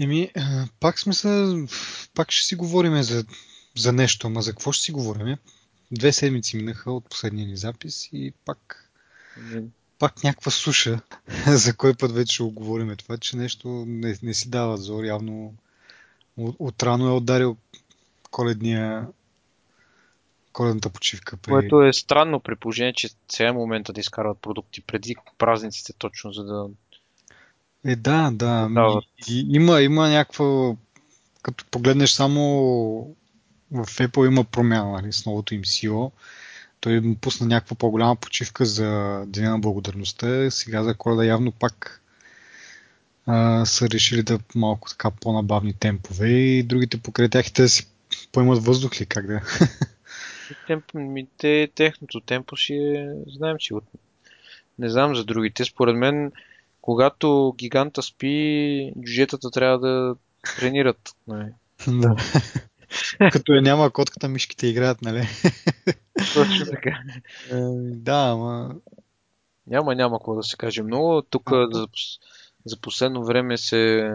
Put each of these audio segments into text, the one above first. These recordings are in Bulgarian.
Еми, пак сме са, пак ще си говорим за, за нещо, ама за какво ще си говорим? Две седмици минаха от последния ни запис и пак, пак някаква суша, за кой път вече ще говорим това, че нещо не, не си дава зор, явно от, отрано е ударил коледния коледната почивка. При... Което е странно при положение, че сега е момента да изкарват продукти преди празниците точно, за да е, да, да. да и, има, има някаква... Като погледнеш само в Apple има промяна нали, с новото им CEO. Той му пусна някаква по-голяма почивка за Деня на благодарността. Сега за коледа явно пак а, са решили да малко така по-набавни темпове и другите покрай тях да си поемат въздух ли как да? Темп, те, техното темпо си е, знаем си, не знам за другите. Според мен когато гиганта спи, джуджетата трябва да тренират. Нали? Да. Като я няма котката, мишките играят, нали? Точно така. Е, да, ама... Няма, няма какво да се каже много. Тук за, за последно време се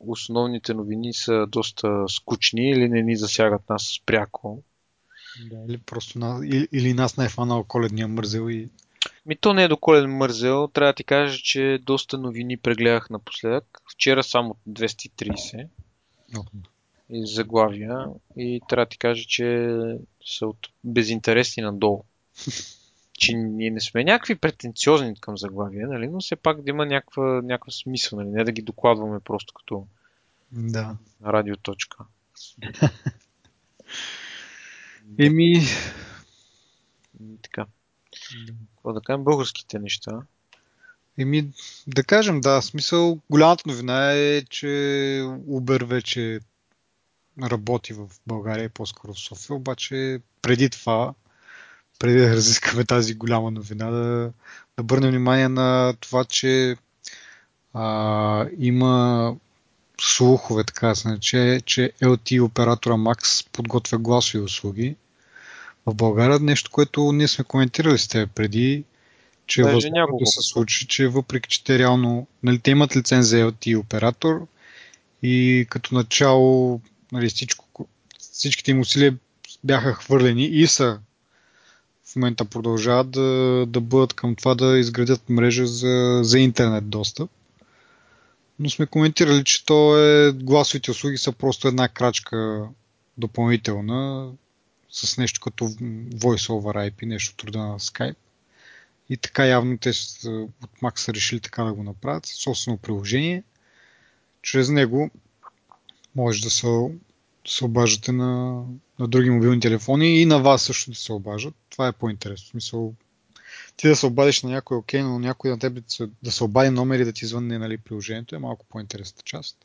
основните новини са доста скучни или не ни засягат нас пряко. Да, или просто на, или, или нас не е фанал коледния мързел и ми то не е до колен мързел. Трябва да ти кажа, че доста новини прегледах напоследък. Вчера само 230 и заглавия. И трябва да ти кажа, че са от безинтересни надолу. че ние не сме някакви претенциозни към заглавия, нали? но все пак да има някаква, някаква смисъл, нали? не да ги докладваме просто като да. радиоточка. Еми... Така. Какво да кажем българските неща? Еми, да кажем, да, смисъл, голямата новина е, че Uber вече работи в България, по-скоро в София, обаче преди това, преди да разискаме тази голяма новина, да, да бърнем внимание на това, че а, има слухове, така се нарече, че LTE оператора Max подготвя гласови услуги в България. Нещо, което ние сме коментирали с теб преди, че е възможно да се случи, че въпреки, че те реално, нали, те имат лиценз за LTE оператор и като начало нали, всичко, всичките им усилия бяха хвърлени и са в момента продължават да, да бъдат към това да изградят мрежа за, за интернет достъп. Но сме коментирали, че то е, гласовите услуги са просто една крачка допълнителна с нещо като Voice over IP, нещо труда на Skype. И така явно те от Mac са решили така да го направят, собствено приложение. Чрез него може да се, да се обаждате на, на други мобилни телефони и на вас също да се обажат. Това е по-интересно. В ти да се обадиш на някой, окей, но някой на теб да се обади номер и да ти звънне нали, приложението е малко по-интересната част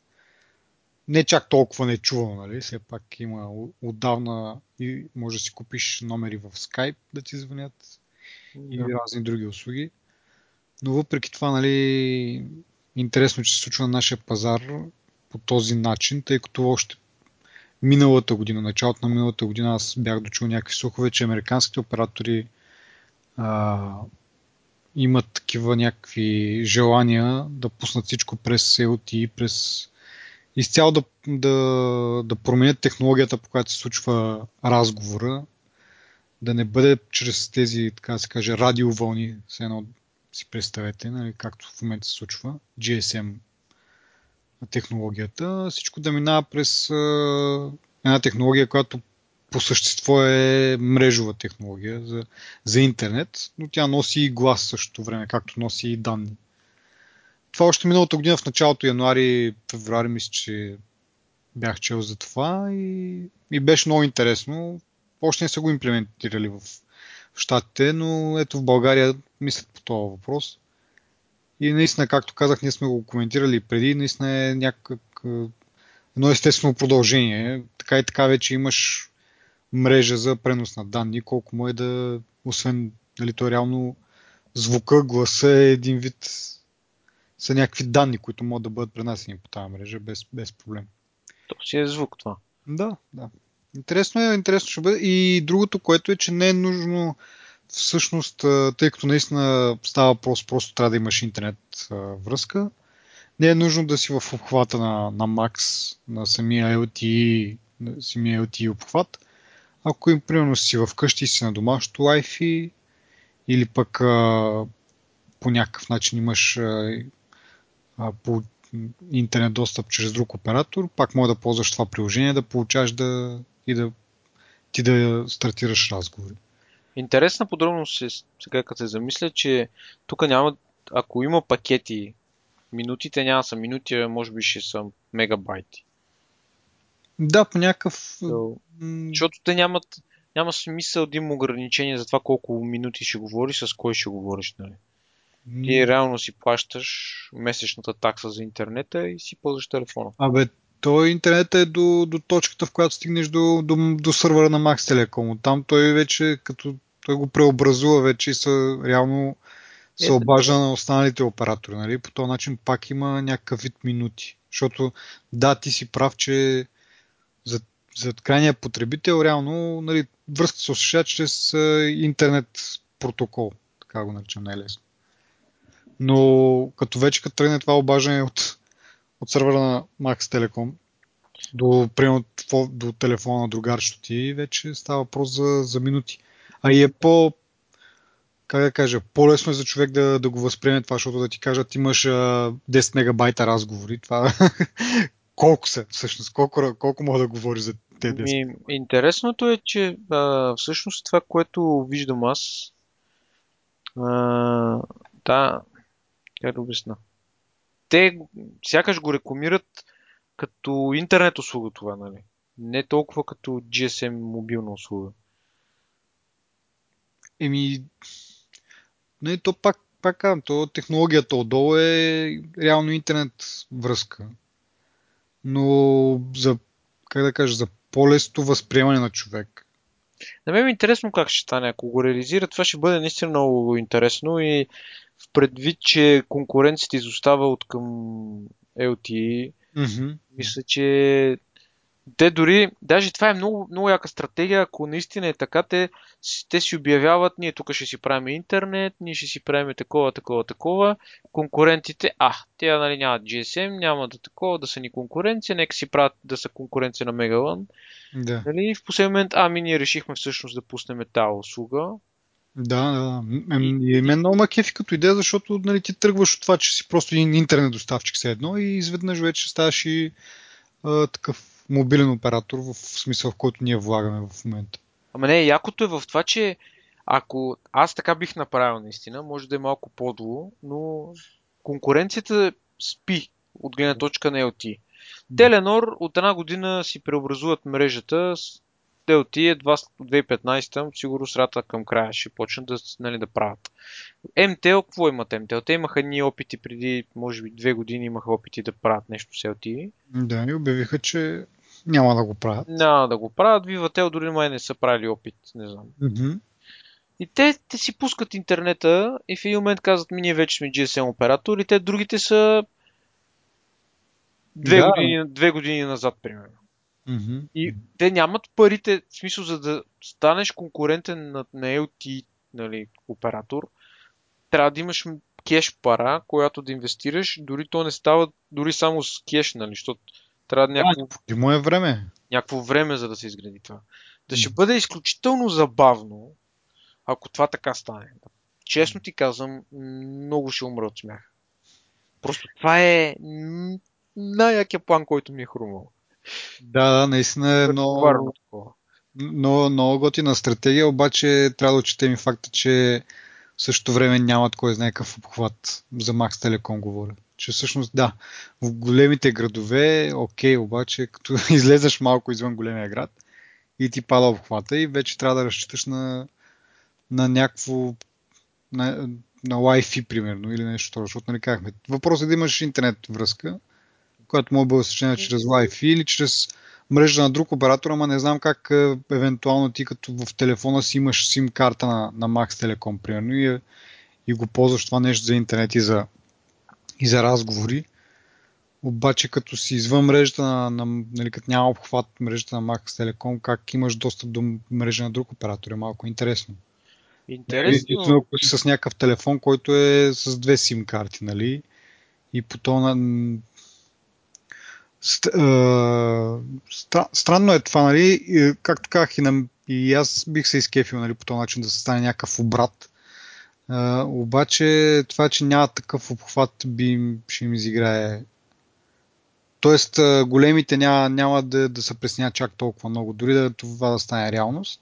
не чак толкова не чувам, нали? Все пак има отдавна и може да си купиш номери в Skype да ти звънят да. и разни други услуги. Но въпреки това, нали, интересно, че се случва на нашия пазар по този начин, тъй като още миналата година, началото на миналата година, аз бях дочул някакви слухове, че американските оператори а, имат такива някакви желания да пуснат всичко през LTE, през изцяло да, да, да променят технологията, по която се случва разговора, да не бъде чрез тези, така да се каже, радиовълни, все едно си представете, нали, както в момента се случва, GSM технологията, всичко да минава през а, една технология, която по същество е мрежова технология за, за интернет, но тя носи и глас същото време, както носи и данни това още миналата година в началото януари, февруари мисля, че бях чел за това и, и беше много интересно. Още не са го имплементирали в, Штатите, но ето в България мислят по този въпрос. И наистина, както казах, ние сме го коментирали преди, наистина е някак едно естествено продължение. Така и така вече имаш мрежа за пренос на данни, колко му е да, освен, нали, то е реално звука, гласа е един вид са някакви данни, които могат да бъдат пренасени по тази мрежа без, без проблем. То си е звук това. Да, да. Интересно е, интересно ще бъде. И другото, което е, че не е нужно всъщност, тъй като наистина става въпрос, просто трябва да имаш интернет връзка, не е нужно да си в обхвата на, на Max, на самия LTE, на самия LTE обхват. Ако им примерно си вкъщи си на домашното Wi-Fi или пък а, по някакъв начин имаш а, а, по интернет достъп чрез друг оператор, пак може да ползваш това приложение, да получаваш да, и да ти да стартираш разговори. Интересна подробност е, сега като се замисля, че тук няма, ако има пакети, минутите няма са минути, а може би ще са мегабайти. Да, по някакъв... So, защото те нямат, няма смисъл да има ограничение за това колко минути ще говориш, с кой ще говориш. Нали? Ти реално си плащаш месечната такса за интернета и си ползваш телефона. Абе, то интернет е до, до точката, в която стигнеш до, до, до сървъра на Max Telecom. Там той вече, като той го преобразува вече и са реално се обажда на останалите оператори. Нали? По този начин пак има някакъв вид минути. Защото да, ти си прав, че за, за крайния потребител реално нали, връзката се осъществява чрез интернет протокол. Така го наричам най-лесно. Но като вече като тръгне това обаждане от, от сървъра на Max Telecom до, примерно, до телефона на другарчето ти, вече става въпрос за, за минути. А и е по, как да кажа, по-лесно е за човек да, да го възприеме това, защото да ти кажат имаш а, 10 мегабайта разговори. Това колко са всъщност? Колко, колко мога да говори за те 10? Ми, интересното е, че а, всъщност това, което виждам аз, а, да, как да обясна? Те сякаш го рекламират като интернет услуга това, нали? Не толкова като GSM мобилна услуга. Еми, не, то пак, пак казвам, то технологията отдолу е реално интернет връзка. Но за, как да кажа, за по-лесто възприемане на човек. На мен е интересно как ще стане. Ако го реализира, това ще бъде наистина много интересно и предвид, че конкуренцията изостава от към LTE, mm-hmm. мисля, че те дори, даже това е много, много яка стратегия, ако наистина е така, те, те си обявяват, ние тук ще си правим интернет, ние ще си правим такова, такова, такова. Конкурентите, а, те нали, нямат GSM, няма да такова, да са ни конкуренция, нека си правят да са конкуренция на Мегалан. Да. Нали, в последния момент, ами ние решихме всъщност да пуснем тази услуга. Да, да. И, мен много ма кефи като идея, защото нали, ти тръгваш от това, че си просто един интернет доставчик все едно и изведнъж вече ставаш и а, такъв мобилен оператор, в смисъл в който ние влагаме в момента. Ама не, якото е в това, че ако аз така бих направил наистина, може да е малко подло, но конкуренцията спи от гледна точка на LT. Теленор от една година си преобразуват мрежата, LT едва 2015 сигурно срата към края ще почнат да, нали, да правят. МТЛ, какво имат МТЛ? Те имаха ни опити преди, може би, две години имаха опити да правят нещо с LT. Да, и обявиха, че няма да го правят. Няма да го правят. Vivatel дори май не са правили опит, не знам. Mm-hmm. И те, те си пускат интернета и в един момент казват, ми ние вече сме GSM оператор и те другите са две, да. години, две години назад, примерно. Mm-hmm. И те нямат парите, в смисъл за да станеш конкурентен на, на LT нали, оператор, трябва да имаш кеш пара, която да инвестираш, дори то не става дори само с кеш, нали, защото трябва да някакво... Да, е време. Някакво време, за да се изгради това. Да ще бъде изключително забавно, ако това така стане. Честно ти казвам, много ще умра от смях. Просто това е най-якия план, който ми е хрумвал. Да, да, наистина е много, много, много готина стратегия, обаче трябва да отчетем и факта, че в същото време нямат кой знае какъв обхват. За Max Telecom говоря. Че всъщност да, в големите градове, окей, обаче като излезеш малко извън големия град и ти пада обхвата и вече трябва да разчиташ на, на някакво на, на Wi-Fi, примерно, или нещо такова, защото нали казахме. Въпросът е да имаш интернет връзка, която може да бъде осъществена чрез Wi-Fi или чрез мрежа на друг оператор, ама не знам как е, евентуално ти като в телефона си имаш SIM карта на, на Max Telecom, примерно, и, и го ползваш това нещо за интернет и за, и за разговори. Обаче като си извън мрежата на, на нали, като няма обхват мрежата на Max Telecom, как имаш достъп до мрежа на друг оператор е малко интересно. Интересно. Ако си с някакъв телефон, който е с две SIM карти, нали? И по странно е това, нали? Както казах и, на, и аз бих се изкефил нали, по този начин да се стане някакъв обрат. Обаче това, че няма такъв обхват, би, ще им изиграе. Тоест, големите няма, няма да, да се преснят чак толкова много, дори да това да стане реалност.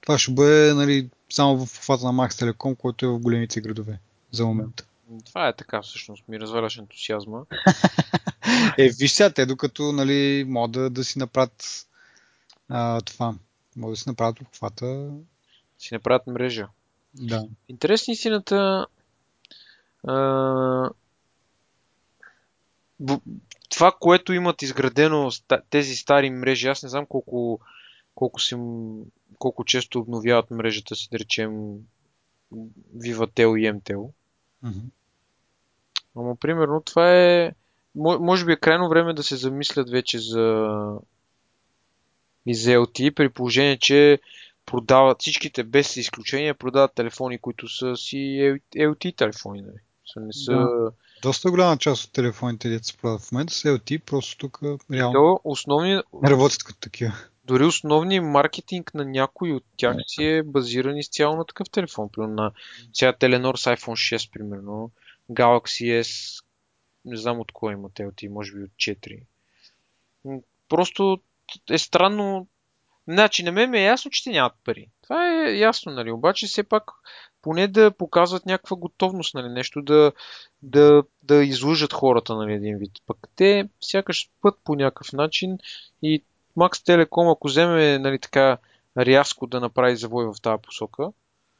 Това ще бъде нали, само в обхвата на Max Telecom, който е в големите градове за момента. Това е така, всъщност. Ми разваляш ентусиазма. е, виж сега, те докато нали, могат да, да си направят а, това. Могат да си направят обхвата. Си направят мрежа. Да. Интересна истината. А, това, което имат изградено тези стари мрежи, аз не знам колко, колко, си, колко често обновяват мрежата си, да речем Vivatel и MTEL. Mm-hmm. Ама, примерно, това е... Може би е крайно време да се замислят вече за... И за LTE, при положение, че продават всичките, без изключение, продават телефони, които са си LTE телефони. Нали? Не са... Да. Доста голяма част от телефоните, които се продават в момента, са LTE, просто тук реално То, основни... не работят като такива. Дори основният маркетинг на някой от тях си е базиран изцяло на такъв телефон. Примерно на сега Теленор с iPhone 6, примерно. Galaxy S, не знам от кой има LTE, може би от 4. Просто е странно. Значи, на мен ми е ясно, че те нямат пари. Това е ясно, нали? Обаче все пак поне да показват някаква готовност, нали? Нещо да, да, да излъжат хората, нали? Един вид. Пък те сякаш път по някакъв начин и Max Telecom, ако вземе, нали, така рязко да направи завой в тази посока,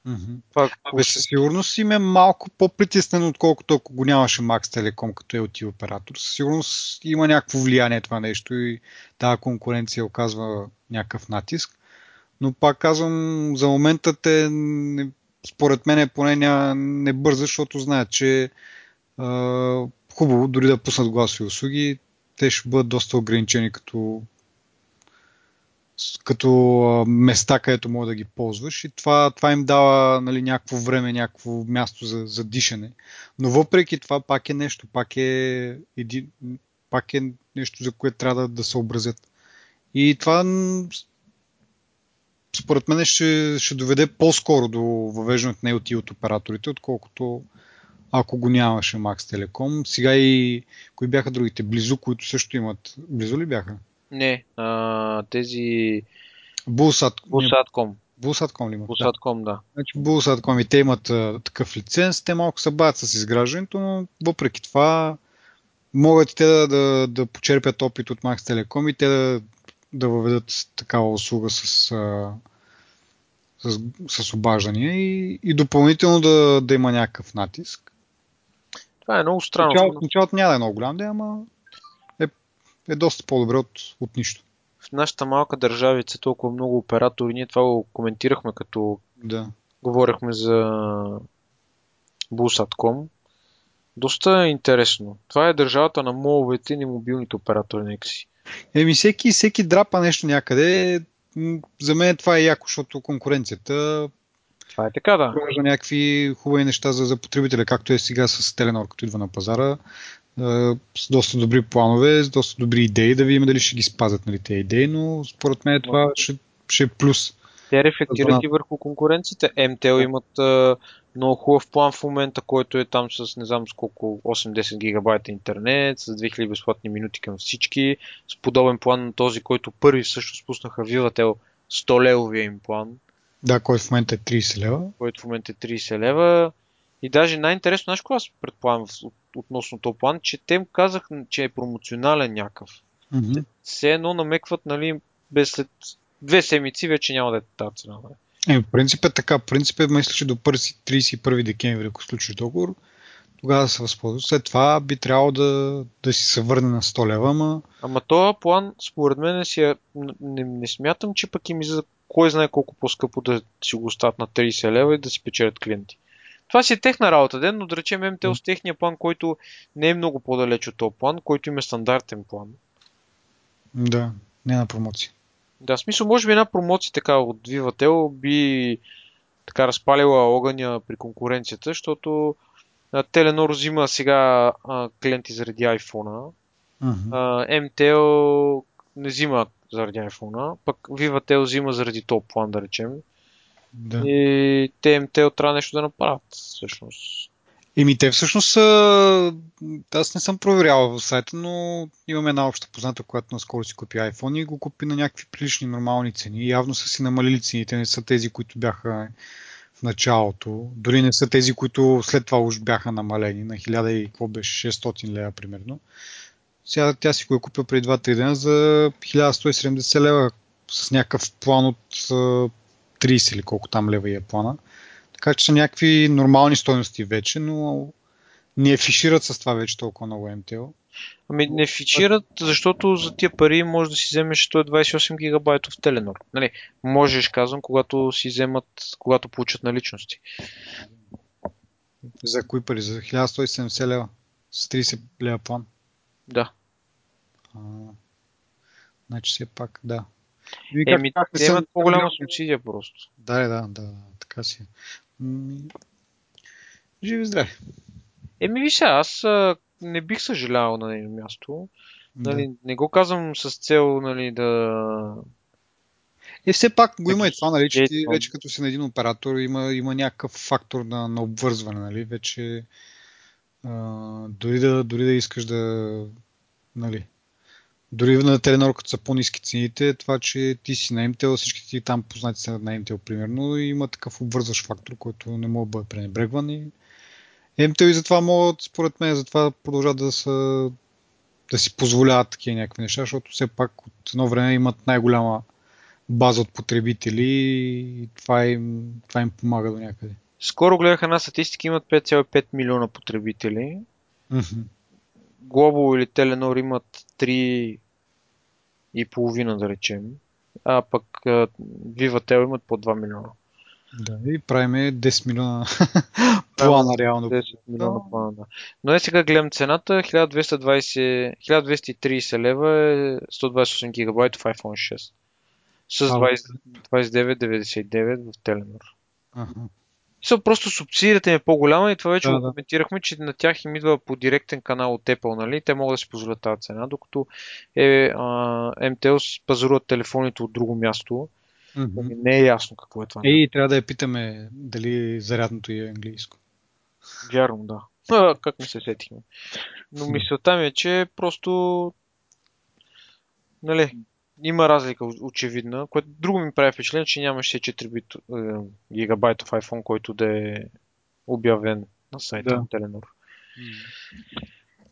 Mm-hmm. Това, Абе, със сигурност им е малко по-притеснен, отколкото ако го нямаше Max Telecom като LT оператор. Със сигурност има някакво влияние това нещо и тази конкуренция оказва някакъв натиск. Но пак казвам, за момента те, според мен, поне не, не бърза, защото знаят, че е, хубаво, дори да пуснат гласови услуги, те ще бъдат доста ограничени като като места, където мога да ги ползваш и това, това им дава нали, някакво време, някакво място за, за дишане. Но въпреки това пак е нещо, пак е, един, пак е нещо, за което трябва да, да съобразят. И това според мен ще, ще доведе по-скоро до въвеждането на LTE от операторите, отколкото ако го нямаше Max Telecom. Сега и кои бяха другите? Близо, които също имат. Близо ли бяха? Не, а, тези... Булсат... Булсатком. Булсатком ли имат? Булсатком, да. Значи Булсатком и те имат а, такъв лиценз, те малко се бавят с изграждането, но въпреки това могат и те да, да, да почерпят опит от Max Telecom и те да, да въведат такава услуга с, а, с, с обаждания и, и допълнително да, да има някакъв натиск. Това е много странно. Началото, началото няма да е много голям, да, ама е доста по-добре от, от нищо. В нашата малка държавица толкова много оператори, ние това го коментирахме като да. говорихме за Busat.com. Доста интересно. Това е държавата на моловете и мобилните оператори, нека си. Еми, всеки, всеки драпа нещо някъде. За мен това е яко, защото конкуренцията това е така, да. Може някакви хубави неща за, за потребителя, както е сега с Теленор, като идва на пазара с доста добри планове, с доста добри идеи, да видим дали ще ги спазят нали, тези идеи, но според мен това ще, ще е плюс. Те рефлектират и върху конкуренците. МТЛ имат а, много хубав план в момента, който е там с не знам с колко 8-10 гигабайта интернет, с 2000 безплатни минути към всички, с подобен план на този, който първи също спуснаха Vivatel 100 левовия им план. Да, който в момента е 30 лева. Който в момента е 30 лева. И даже най-интересно, знаеш кога аз предполагам относно този план, че те им казах, че е промоционален някакъв. Mm-hmm. Все едно намекват, нали, без след две седмици вече няма да е тази цена. Нали? Е, в принцип е така. В принцип е, мисля, че до 31 декември, ако сключиш договор, тогава да се възползва. След това би трябвало да, да си се върне на 100 лева, ама... Ама този план, според мен, си е, не, не, смятам, че пък им излиза кой знае колко по-скъпо да си го оставят на 30 лева и да си печелят клиенти. Това си е техна работа, ден, но да речем МТЛ с техния план, който не е много по-далеч от този план, който има стандартен план. Да, не на промоция. Да, в смисъл, може би една промоция така от Vivatel би така разпалила огъня при конкуренцията, защото Теленор взима сега а, клиенти заради iPhone. Uh-huh. MTL не взима заради iPhone, пък Vivatel взима заради топ план, да речем. Да. И те MTL трябва нещо да направят, всъщност. Еми, те всъщност са... Аз не съм проверявал в сайта, но имаме една обща позната, която наскоро си купи iPhone и го купи на някакви прилични нормални цени. Явно са си намалили цените, не са тези, които бяха в началото. Дори не са тези, които след това уж бяха намалени на 1000 и какво беше 600 лева примерно. Сега тя си го е купила преди 2-3 дена за 1170 лева с някакъв план от 30 или колко там лева е плана. Така че са някакви нормални стоености вече, но не фишират с това вече толкова много МТО. Ами не фичират, защото за тия пари може да си вземеш 128 гигабайтов Теленор. Нали, можеш, казвам, когато си вземат, когато получат наличности. За кои пари? За 1170 лева? С 30 лева план? Да. А, значи все пак, да. Еми, те имат по-голяма субсидия просто. Да, да, да, така си. Живи здраве. Еми, виж, аз не бих съжалявал на нейно място. Нали, да. Не го казвам с цел нали, да. И все пак го има и това, нали, че ти вече като си на един оператор има, има някакъв фактор на, на обвързване, нали, вече а, дори, да, дори да искаш да, нали, дори на Теленор, като са по-низки цените, това, че ти си на MTL, всички ти там познати са на MTL, примерно, и има такъв обвързващ фактор, който не може да бъде пренебрегван и MTL и затова могат, според мен, затова продължат да са да си позволяват такива някакви неща, защото все пак от едно време имат най-голяма база от потребители и това им, това им помага до някъде. Скоро гледах една статистика, имат 5,5 милиона потребители. Mm-hmm. Или Telenor имат 3 и половина, да речем. А пък Vivatel имат по 2 милиона. Да, и правиме 10 милиона плана реално. 10 милиона плана, да. Но е сега гледам цената, 1220, 1230 лева е 128 гигабайтов iPhone 6. С 29,99 в Telenor. Ага. Са просто субсидията им е по-голяма и това вече да, го коментирахме, че на тях им идва по директен канал от Apple, нали? Те могат да си позволят тази цена, докато е, а, MTL пазаруват телефоните от друго място. Mm-hmm. Не е ясно какво е това. Ей, трябва да я питаме дали зарядното е английско. Вярно, да. А, как не се сетихме. Но мисълта ми е, че просто нали, има разлика очевидна, което друго ми прави впечатление, че нямаше 4 бит, е, гигабайтов iPhone, който да е обявен на сайта да. на Теленор.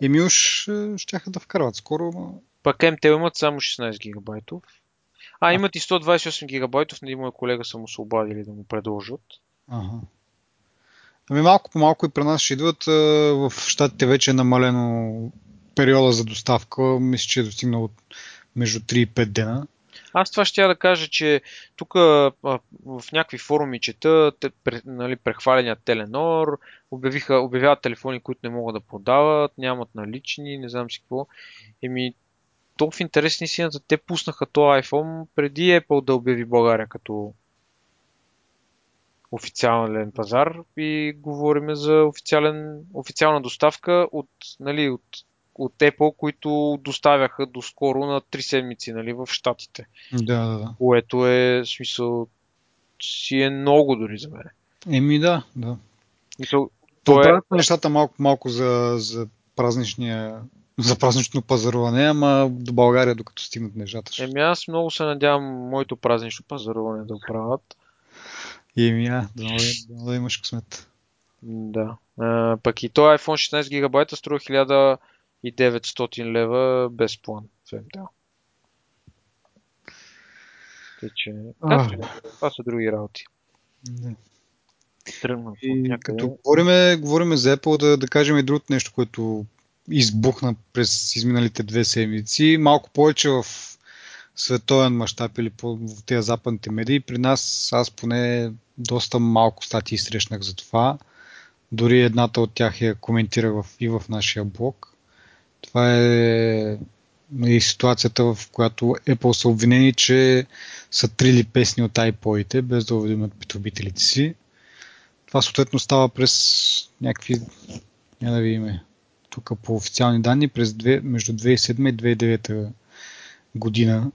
Еми уж е, ще да вкарват скоро. Пак MTL имат само 16 гигабайтов. А, имат и 128 гигабайтов, на моя колега са му се обадили да му предложат. Ага. Ами малко по малко и при нас ще идват. В щатите вече е намалено периода за доставка. Мисля, че е достигнал между 3 и 5 дена. Аз това ще я да кажа, че тук в някакви форуми чета нали, прехваления Теленор, обявиха, обявяват телефони, които не могат да продават, нямат налични, не знам си какво. Еми, то в интерес на те пуснаха този iPhone преди Apple да обяви България като официален пазар и говорим за официален, официална доставка от, нали, от, от Apple, които доставяха доскоро на 3 седмици нали, в Штатите. Да, да, да. Което е, смисъл, си е много дори за мен. Еми да, да. Мисъл, то е... нещата малко, малко за, за празничния за празнично пазаруване, ама до България, докато стигнат нещата. Еми аз много се надявам моето празнично пазаруване да правят. Еми, а, да, да, да имаш късмет. Да. А, пък и то iPhone 16 гигабайта струва 1900 лева без план Да. Тъй, че... това са други работи. Не. Тръгна. И, като говориме, говориме за Apple, да, да кажем и другото нещо, което избухна през изминалите две седмици. Малко повече в световен мащаб или по, в тези западните медии. При нас аз поне доста малко статии срещнах за това. Дори едната от тях я коментирах в, и в нашия блог. Това е и ситуацията, в която Apple са обвинени, че са трили песни от iPod-ите, без да уведомят потребителите си. Това съответно става през някакви Я да видим. Тук по официални данни през две, между 2007 и 2009 година.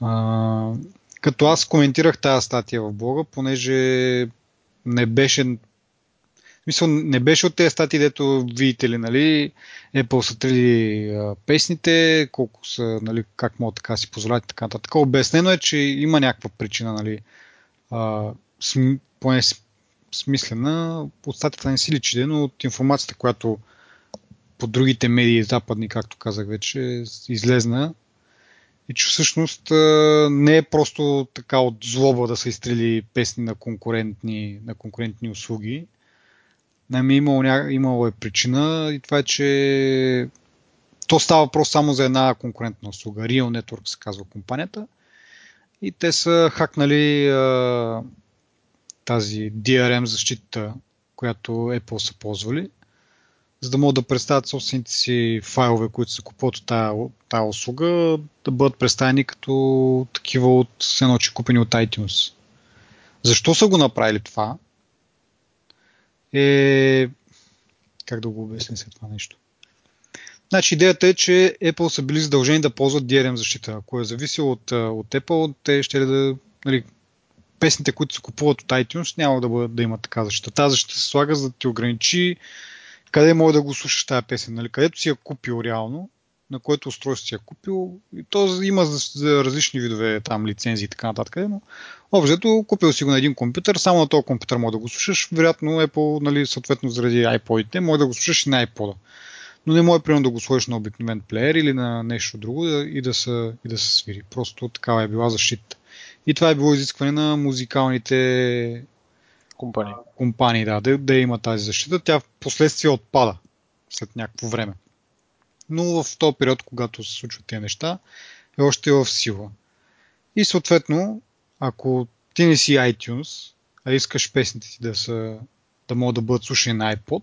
А, като аз коментирах тази статия в блога, понеже не беше Мисъл, не беше от тези статии, дето видите ли, нали, Apple са трили песните, колко са, нали, как могат така си позволят и така нататък. Обяснено е, че има някаква причина, нали, а, см, поне смислена. От статията не си личи, но от информацията, която по другите медии западни, както казах вече, излезна, и че всъщност не е просто така от злоба да са изстрели песни на конкурентни, на конкурентни услуги. Ами имало, имало е причина и това е, че то става въпрос само за една конкурентна услуга. Real Network се казва компанията. И те са хакнали а, тази DRM защита, която Apple са ползвали за да могат да представят собствените си файлове, които се купуват от тази, тази услуга, да бъдат представени като такива от едно, че купени от iTunes. Защо са го направили това? Е... Как да го обясня след това нещо? Значи идеята е, че Apple са били задължени да ползват DRM защита. Ако е зависело от, от Apple, те ще да... Нали, песните, които се купуват от iTunes, няма да, бъдат, да имат така защита. Тази защита се слага, за да ти ограничи къде може да го слушаш тази песен, нали? където си я купил реално, на което устройство си я купил. И то има за, за различни видове там лицензии и така нататък, но общо купил си го на един компютър, само на този компютър може да го слушаш, вероятно Apple, нали, съответно заради iPod-ите, може да го слушаш и на iPod-а. Но не може примерно да го сложиш на обикновен плеер или на нещо друго и да се, и да се свири. Просто такава е била защита. И това е било изискване на музикалните компании. компании да, да, да има тази защита. Тя в последствие отпада след някакво време. Но в този период, когато се случват тези неща, е още в сила. И съответно, ако ти не си iTunes, а искаш песните ти да, са, да могат да бъдат слушани на iPod,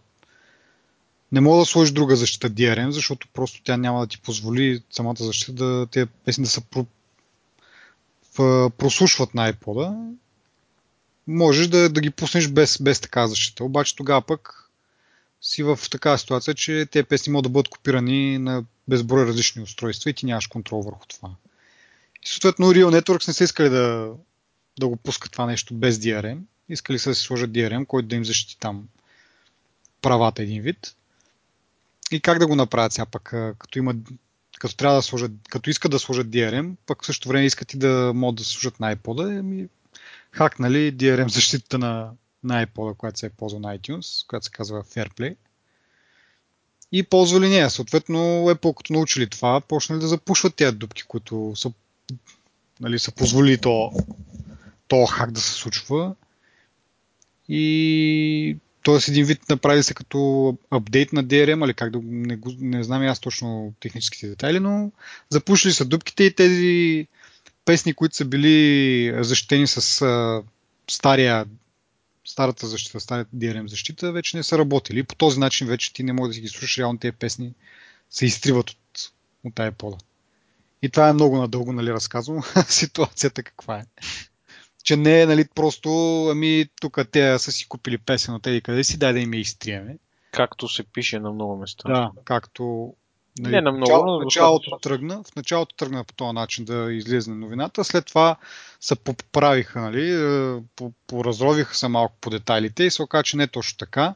не мога да сложиш друга защита DRM, защото просто тя няма да ти позволи самата защита да тези песни да се про, прослушват на iPod можеш да, да ги пуснеш без, без така защита. Обаче тогава пък си в такава ситуация, че тези песни могат да бъдат копирани на безброй различни устройства и ти нямаш контрол върху това. И съответно Real Networks не са искали да, да го пускат това нещо без DRM. Искали са да си сложат DRM, който да им защити там правата един вид. И как да го направят сега пък, като има като трябва да сложат, като искат да сложат DRM, пък в същото време искат и да могат да служат на iPod, ами хакнали DRM защитата на, на iPod, която се е ползва на iTunes, която се казва Fairplay. И ползвали нея. Съответно, Apple като научили това, почнали да запушват тези дупки, които са, нали, са позволили то, то хак да се случва. И т.е. един вид направили се като апдейт на DRM, или как да не, не знам аз точно техническите детайли, но запушили са дупките и тези песни, които са били защитени с а, стария, старата защита, старата DRM защита, вече не са работили. По този начин вече ти не можеш да си ги слушаш, реално тези песни се изтриват от, от iPod. И това е много надълго, нали, разказвам ситуацията каква е. Че не е, нали, просто, ами, тук те са си купили песен от къде си, дай да им я изтриеме. Както се пише на много места. Да, както Нали, не на много, но началото тръгна, в началото тръгна по този начин да излезе новината, след това се поправиха, нали, е, поразровиха се малко по детайлите и се оказа, че не е точно така.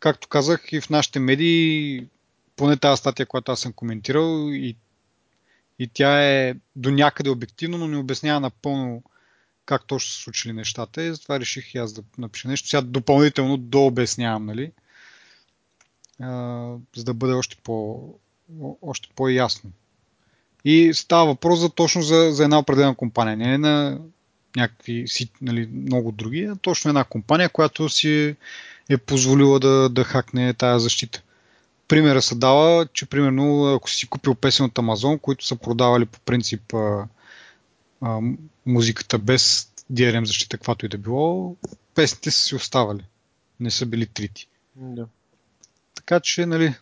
Както казах и в нашите медии, поне тази статия, която аз съм коментирал и, и тя е до някъде обективно, но не обяснява напълно как точно са случили нещата и затова реших и аз да напиша нещо. Сега допълнително дообяснявам, нали, за да бъде още по, още по-ясно. И става въпрос за точно за, за една определена компания, не на някакви си, нали, много други, а точно една компания, която си е позволила да, да хакне тази защита. Примера се дава, че примерно ако си купил песен от Амазон, които са продавали по принцип а, а, музиката без DRM защита, каквато и да било, песните са си оставали. Не са били трити. Да. Така че, нали,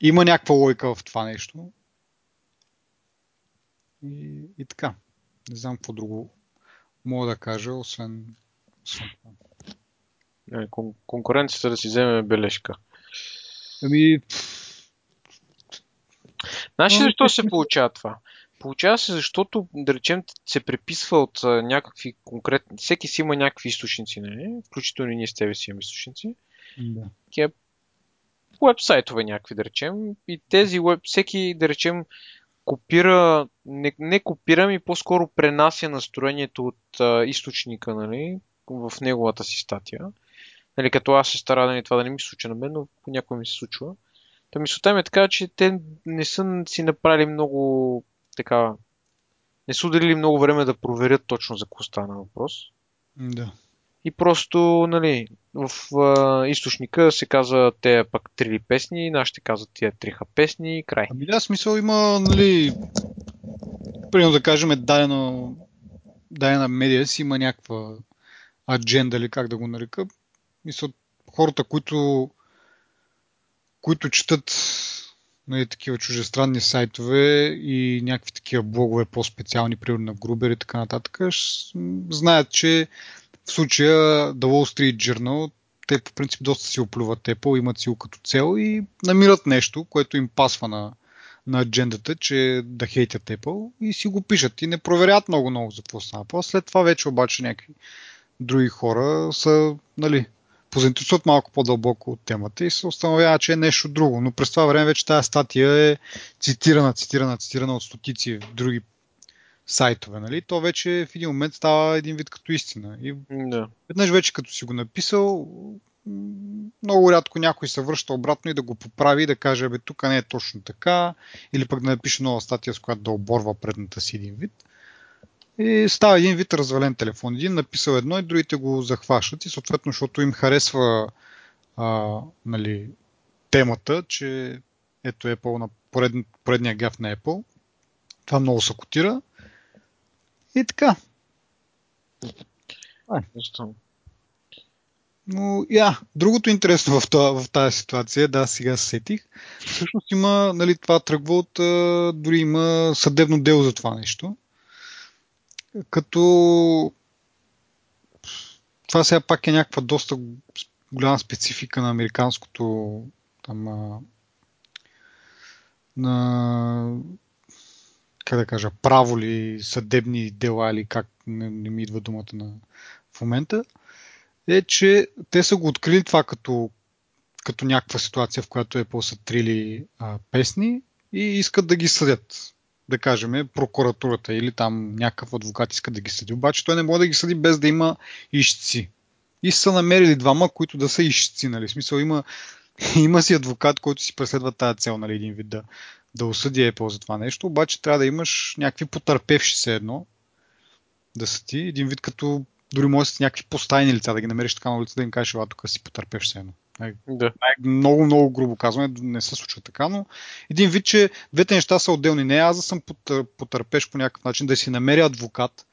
има някаква лойка в това нещо. И, и така. Не знам какво друго мога да кажа, освен, освен това. Кон- конкуренцията да си вземе бележка. Ами... Знаеш ли Но, защо се получава това? Получава се, защото, да речем, се преписва от някакви конкретни... Всеки си има някакви източници, нали? Включително и ние с тебе си имаме източници. Да. Такива вебсайтове някакви, да речем. И тези веб... Всеки, да речем, копира... Не, не копира, ми по-скоро пренася настроението от а, източника, нали? В неговата си статия. Нали, като аз се стара нали, това да не ми се случва на мен, но понякога ми се случва. Та мисълта ми е така, че те не са си направили много така... Не са отделили много време да проверят точно за какво стана въпрос. Да. И просто, нали, в а, източника се казва те пък три песни, нашите казват тия триха песни, край. Ами да, смисъл има, нали, примерно да кажем, дадено, дадена медия си има някаква адженда или как да го нарека. Мисля, хората, които, които четат нали, такива чужестранни сайтове и някакви такива блогове по-специални, примерно на Грубер и така нататък, знаят, че в случая The Wall Street Journal те по принцип доста си оплюват Apple, имат си го като цел и намират нещо, което им пасва на, на аджендата, че да хейтят Apple и си го пишат и не проверят много-много за какво става. След това вече обаче някакви други хора са, нали, позаинтересуват малко по-дълбоко от темата и се установява, че е нещо друго. Но през това време вече тази статия е цитирана, цитирана, цитирана от стотици в други сайтове. Нали? То вече в един момент става един вид като истина. И Да. веднъж вече като си го написал, много рядко някой се връща обратно и да го поправи и да каже, бе, тук не е точно така, или пък да напише нова статия, с която да оборва предната си един вид. И става един вид развален телефон. Един написал едно и другите го захващат и съответно, защото им харесва а, нали, темата, че ето Apple на поред, поредния гаф на Apple. Това много се котира. И така. Но, я, другото интересно в, това, в тази ситуация, да, сега се сетих, всъщност има, нали, това тръгва от, дори има съдебно дело за това нещо. Като това сега пак е някаква доста голяма специфика на американското там, а, на как да кажа, право ли, съдебни дела или как не, не ми идва думата на, в момента, е, че те са го открили това като, като някаква ситуация, в която е по-сътрили а, песни и искат да ги съдят. Да кажем, прокуратурата или там някакъв адвокат иска да ги съди. Обаче той не може да ги съди без да има ищци. И са намерили двама, които да са ищци. Нали? В смисъл има, има си адвокат, който си преследва тази цел, нали, един вид да, да осъди Apple за това нещо, обаче трябва да имаш някакви потърпевши се едно, да са ти, един вид като дори може да си някакви постайни лица, да ги намериш така на улица, да им кажеш, ела тук си потърпевш се едно. Да. много, много грубо казваме, не се случва така, но един вид, че двете неща са отделни. Не аз да съм потър, потърпеш по някакъв начин, да си намеря адвокат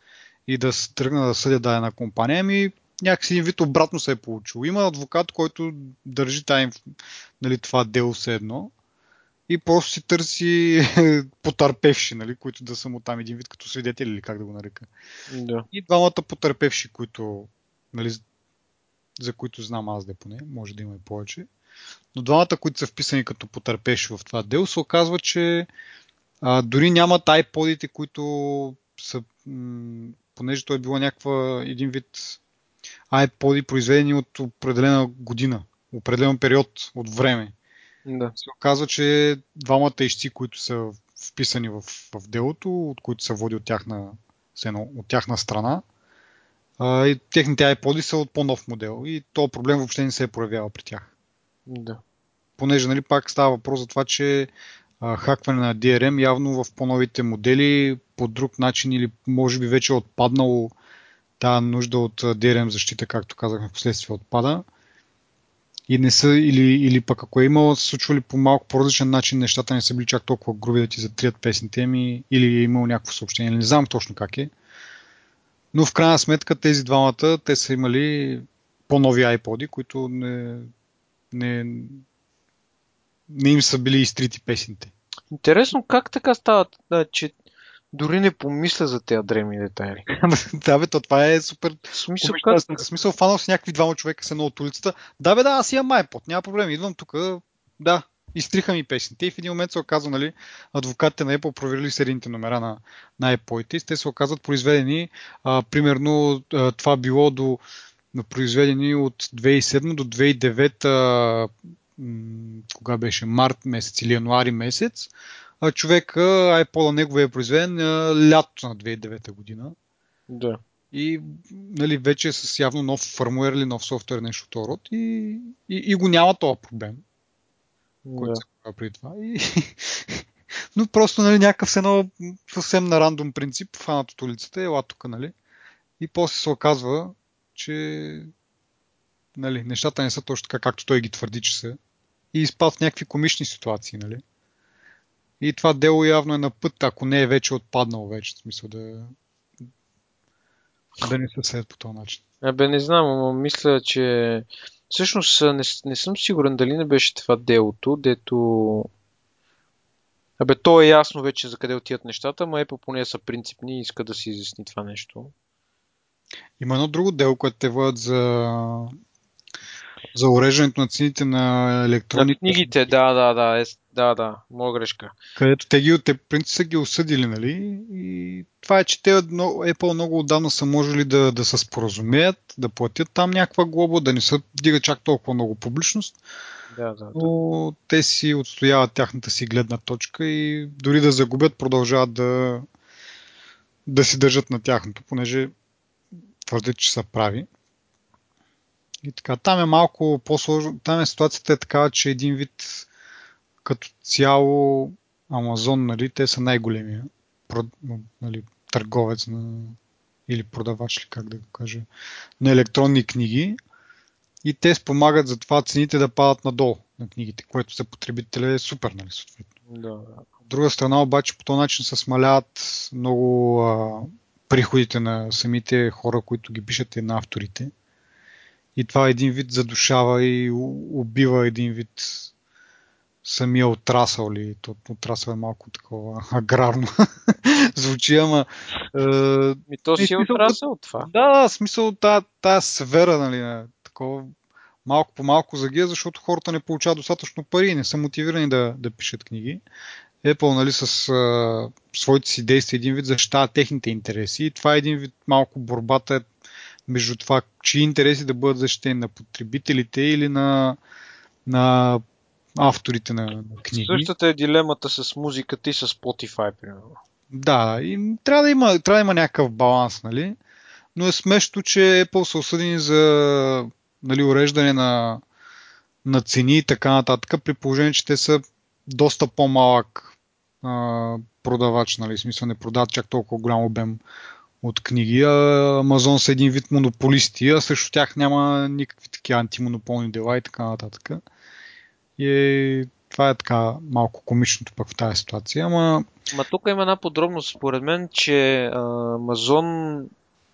и да се тръгна да съдя дадена компания, ами някакси един вид обратно се е получило. Има адвокат, който държи инф- нали, това дело все едно и просто си търси потърпевши, нали, които да са му там един вид като свидетели или как да го нарека. Да. И двамата потърпевши, които, нали, за които знам аз де поне, може да има и повече. Но двамата, които са вписани като потърпевши в това дело, се оказва, че а, дори нямат iPod-ите, които са, м- понеже той е било някаква един вид iPod-и, произведени от определена година, определен период от време. Да. Се оказва, че двамата ищци, които са вписани в, в делото, от които се води от тяхна, едно, от тяхна страна, а, и техните iPod-и са от по-нов модел. И този проблем въобще не се е проявява при тях. Да. Понеже нали, пак става въпрос за това, че а, хакване на DRM явно в по-новите модели по друг начин или може би вече е отпаднало тази нужда от DRM защита, както казахме, в последствие отпада. И не са, или, или пък ако е имало, са случвали по малко по-различен начин, нещата не са били чак толкова груби да ти затрият песните ми, или е имало някакво съобщение, не знам точно как е. Но в крайна сметка тези двамата, те са имали по-нови iPod, които не, не, не им са били изтрити песните. Интересно как така става, да, че Дори не помисля за тези древни детайли. да, бе, то това е супер. Смисъл, как... Смисъл, фанал с някакви двама човека са от улицата. Да, бе, да, аз имам iPod, няма проблем. Идвам тук, да, изтриха ми песните и в един момент се оказва, нали, адвокатите на Apple проверили серийните номера на, на Apple и те се оказват произведени, а, примерно а, това било до произведени от 2007 до 2009 кога беше март месец или януари месец, а човека, iPod неговия е произведен лятото на 2009 година. Да. И нали, вече е с явно нов фърмуер или нов софтуер, нещо от род и, и, и го няма този проблем който се правил преди това. И... Но просто нали, някакъв едно съвсем на рандом принцип, фанат от улицата, ела тук, нали? И после се оказва, че нали, нещата не са точно така, както той ги твърди, че са. И изпад в някакви комични ситуации, нали? И това дело явно е на път, ако не е вече отпаднало вече, в смисъл да, да не се след по този начин. Абе, не знам, но мисля, че Всъщност не, не съм сигурен дали не беше това делото, дето... Абе, то е ясно вече за къде отиват нещата, ама Apple поне са принципни и иска да си изясни това нещо. Има едно друго дело, което те водят за за уреждането на цените на електронните. На книгите, да, да, да, е, да, да, моя грешка. Където те ги, те принцип са ги осъдили, нали? И това е, че те Apple много отдавна са можели да, да се споразумеят, да платят там някаква глоба, да не са дига чак толкова много публичност. Да, да, да. Но те си отстояват тяхната си гледна точка и дори да загубят, продължават да, да си държат на тяхното, понеже твърдят, че са прави. И така, там е малко по-сложно. Там е ситуацията е такава, че един вид като цяло Амазон, нали, те са най-големия нали, търговец на, или продавач, ли, как да го кажа, на електронни книги. И те спомагат за това цените да падат надолу на книгите, което за потребителя е супер, нали, съответно. Да. От друга страна обаче по този начин се смаляват много а, приходите на самите хора, които ги пишат и на авторите. И това един вид задушава и убива един вид самия отрасъл ли. То, отрасъл е малко такова аграрно. Звучи, ама... Е, Ми то си е отрасъл това. Да, смисъл тази, тази сфера, нали, такова малко по малко загия, защото хората не получават достатъчно пари и не са мотивирани да, да пишат книги. Apple нали, с а, своите си действия един вид защитава техните интереси и това е един вид малко борбата е между това, чии интереси да бъдат защитени на потребителите или на, на авторите на, на книги. Същата е дилемата с музиката и с Spotify, примерно. Да, и трябва да има, трябва да има някакъв баланс, нали? Но е смешно, че Apple са осъдени за нали, уреждане на, на цени и така нататък, при положение, че те са доста по-малък а, продавач, нали? В смисъл не продават чак толкова голям обем от книги. А Амазон са един вид монополисти, а срещу тях няма никакви такива антимонополни дела и така нататък. И е, това е така малко комичното пък в тази ситуация. Ама... Ма тук има една подробност, според мен, че Амазон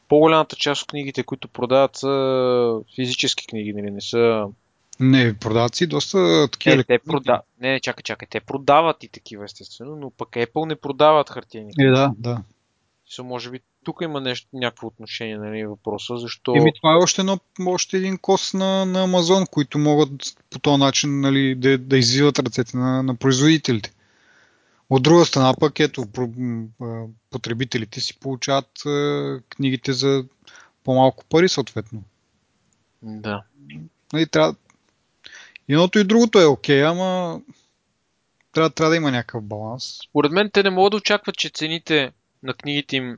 по-голямата част от книгите, които продават са физически книги, нали? не са не, продават си доста такива. Не, те прода... не, чакай, чакай. Те продават и такива, естествено, но пък Apple не продават хартиени. Е, да, да. Може би тук има нещо, някакво отношение на нали, въпроса, защо... Еми, това е още, едно, още един кос на, на Амазон, които могат по този начин нали, да, да извиват ръцете на, на производителите. От друга страна пък, ето, потребителите си получават книгите за по-малко пари, съответно. Да. Нали, трябва... Едното и другото е окей, okay, ама трябва, трябва да има някакъв баланс. Според мен те не могат да очакват, че цените на книгите им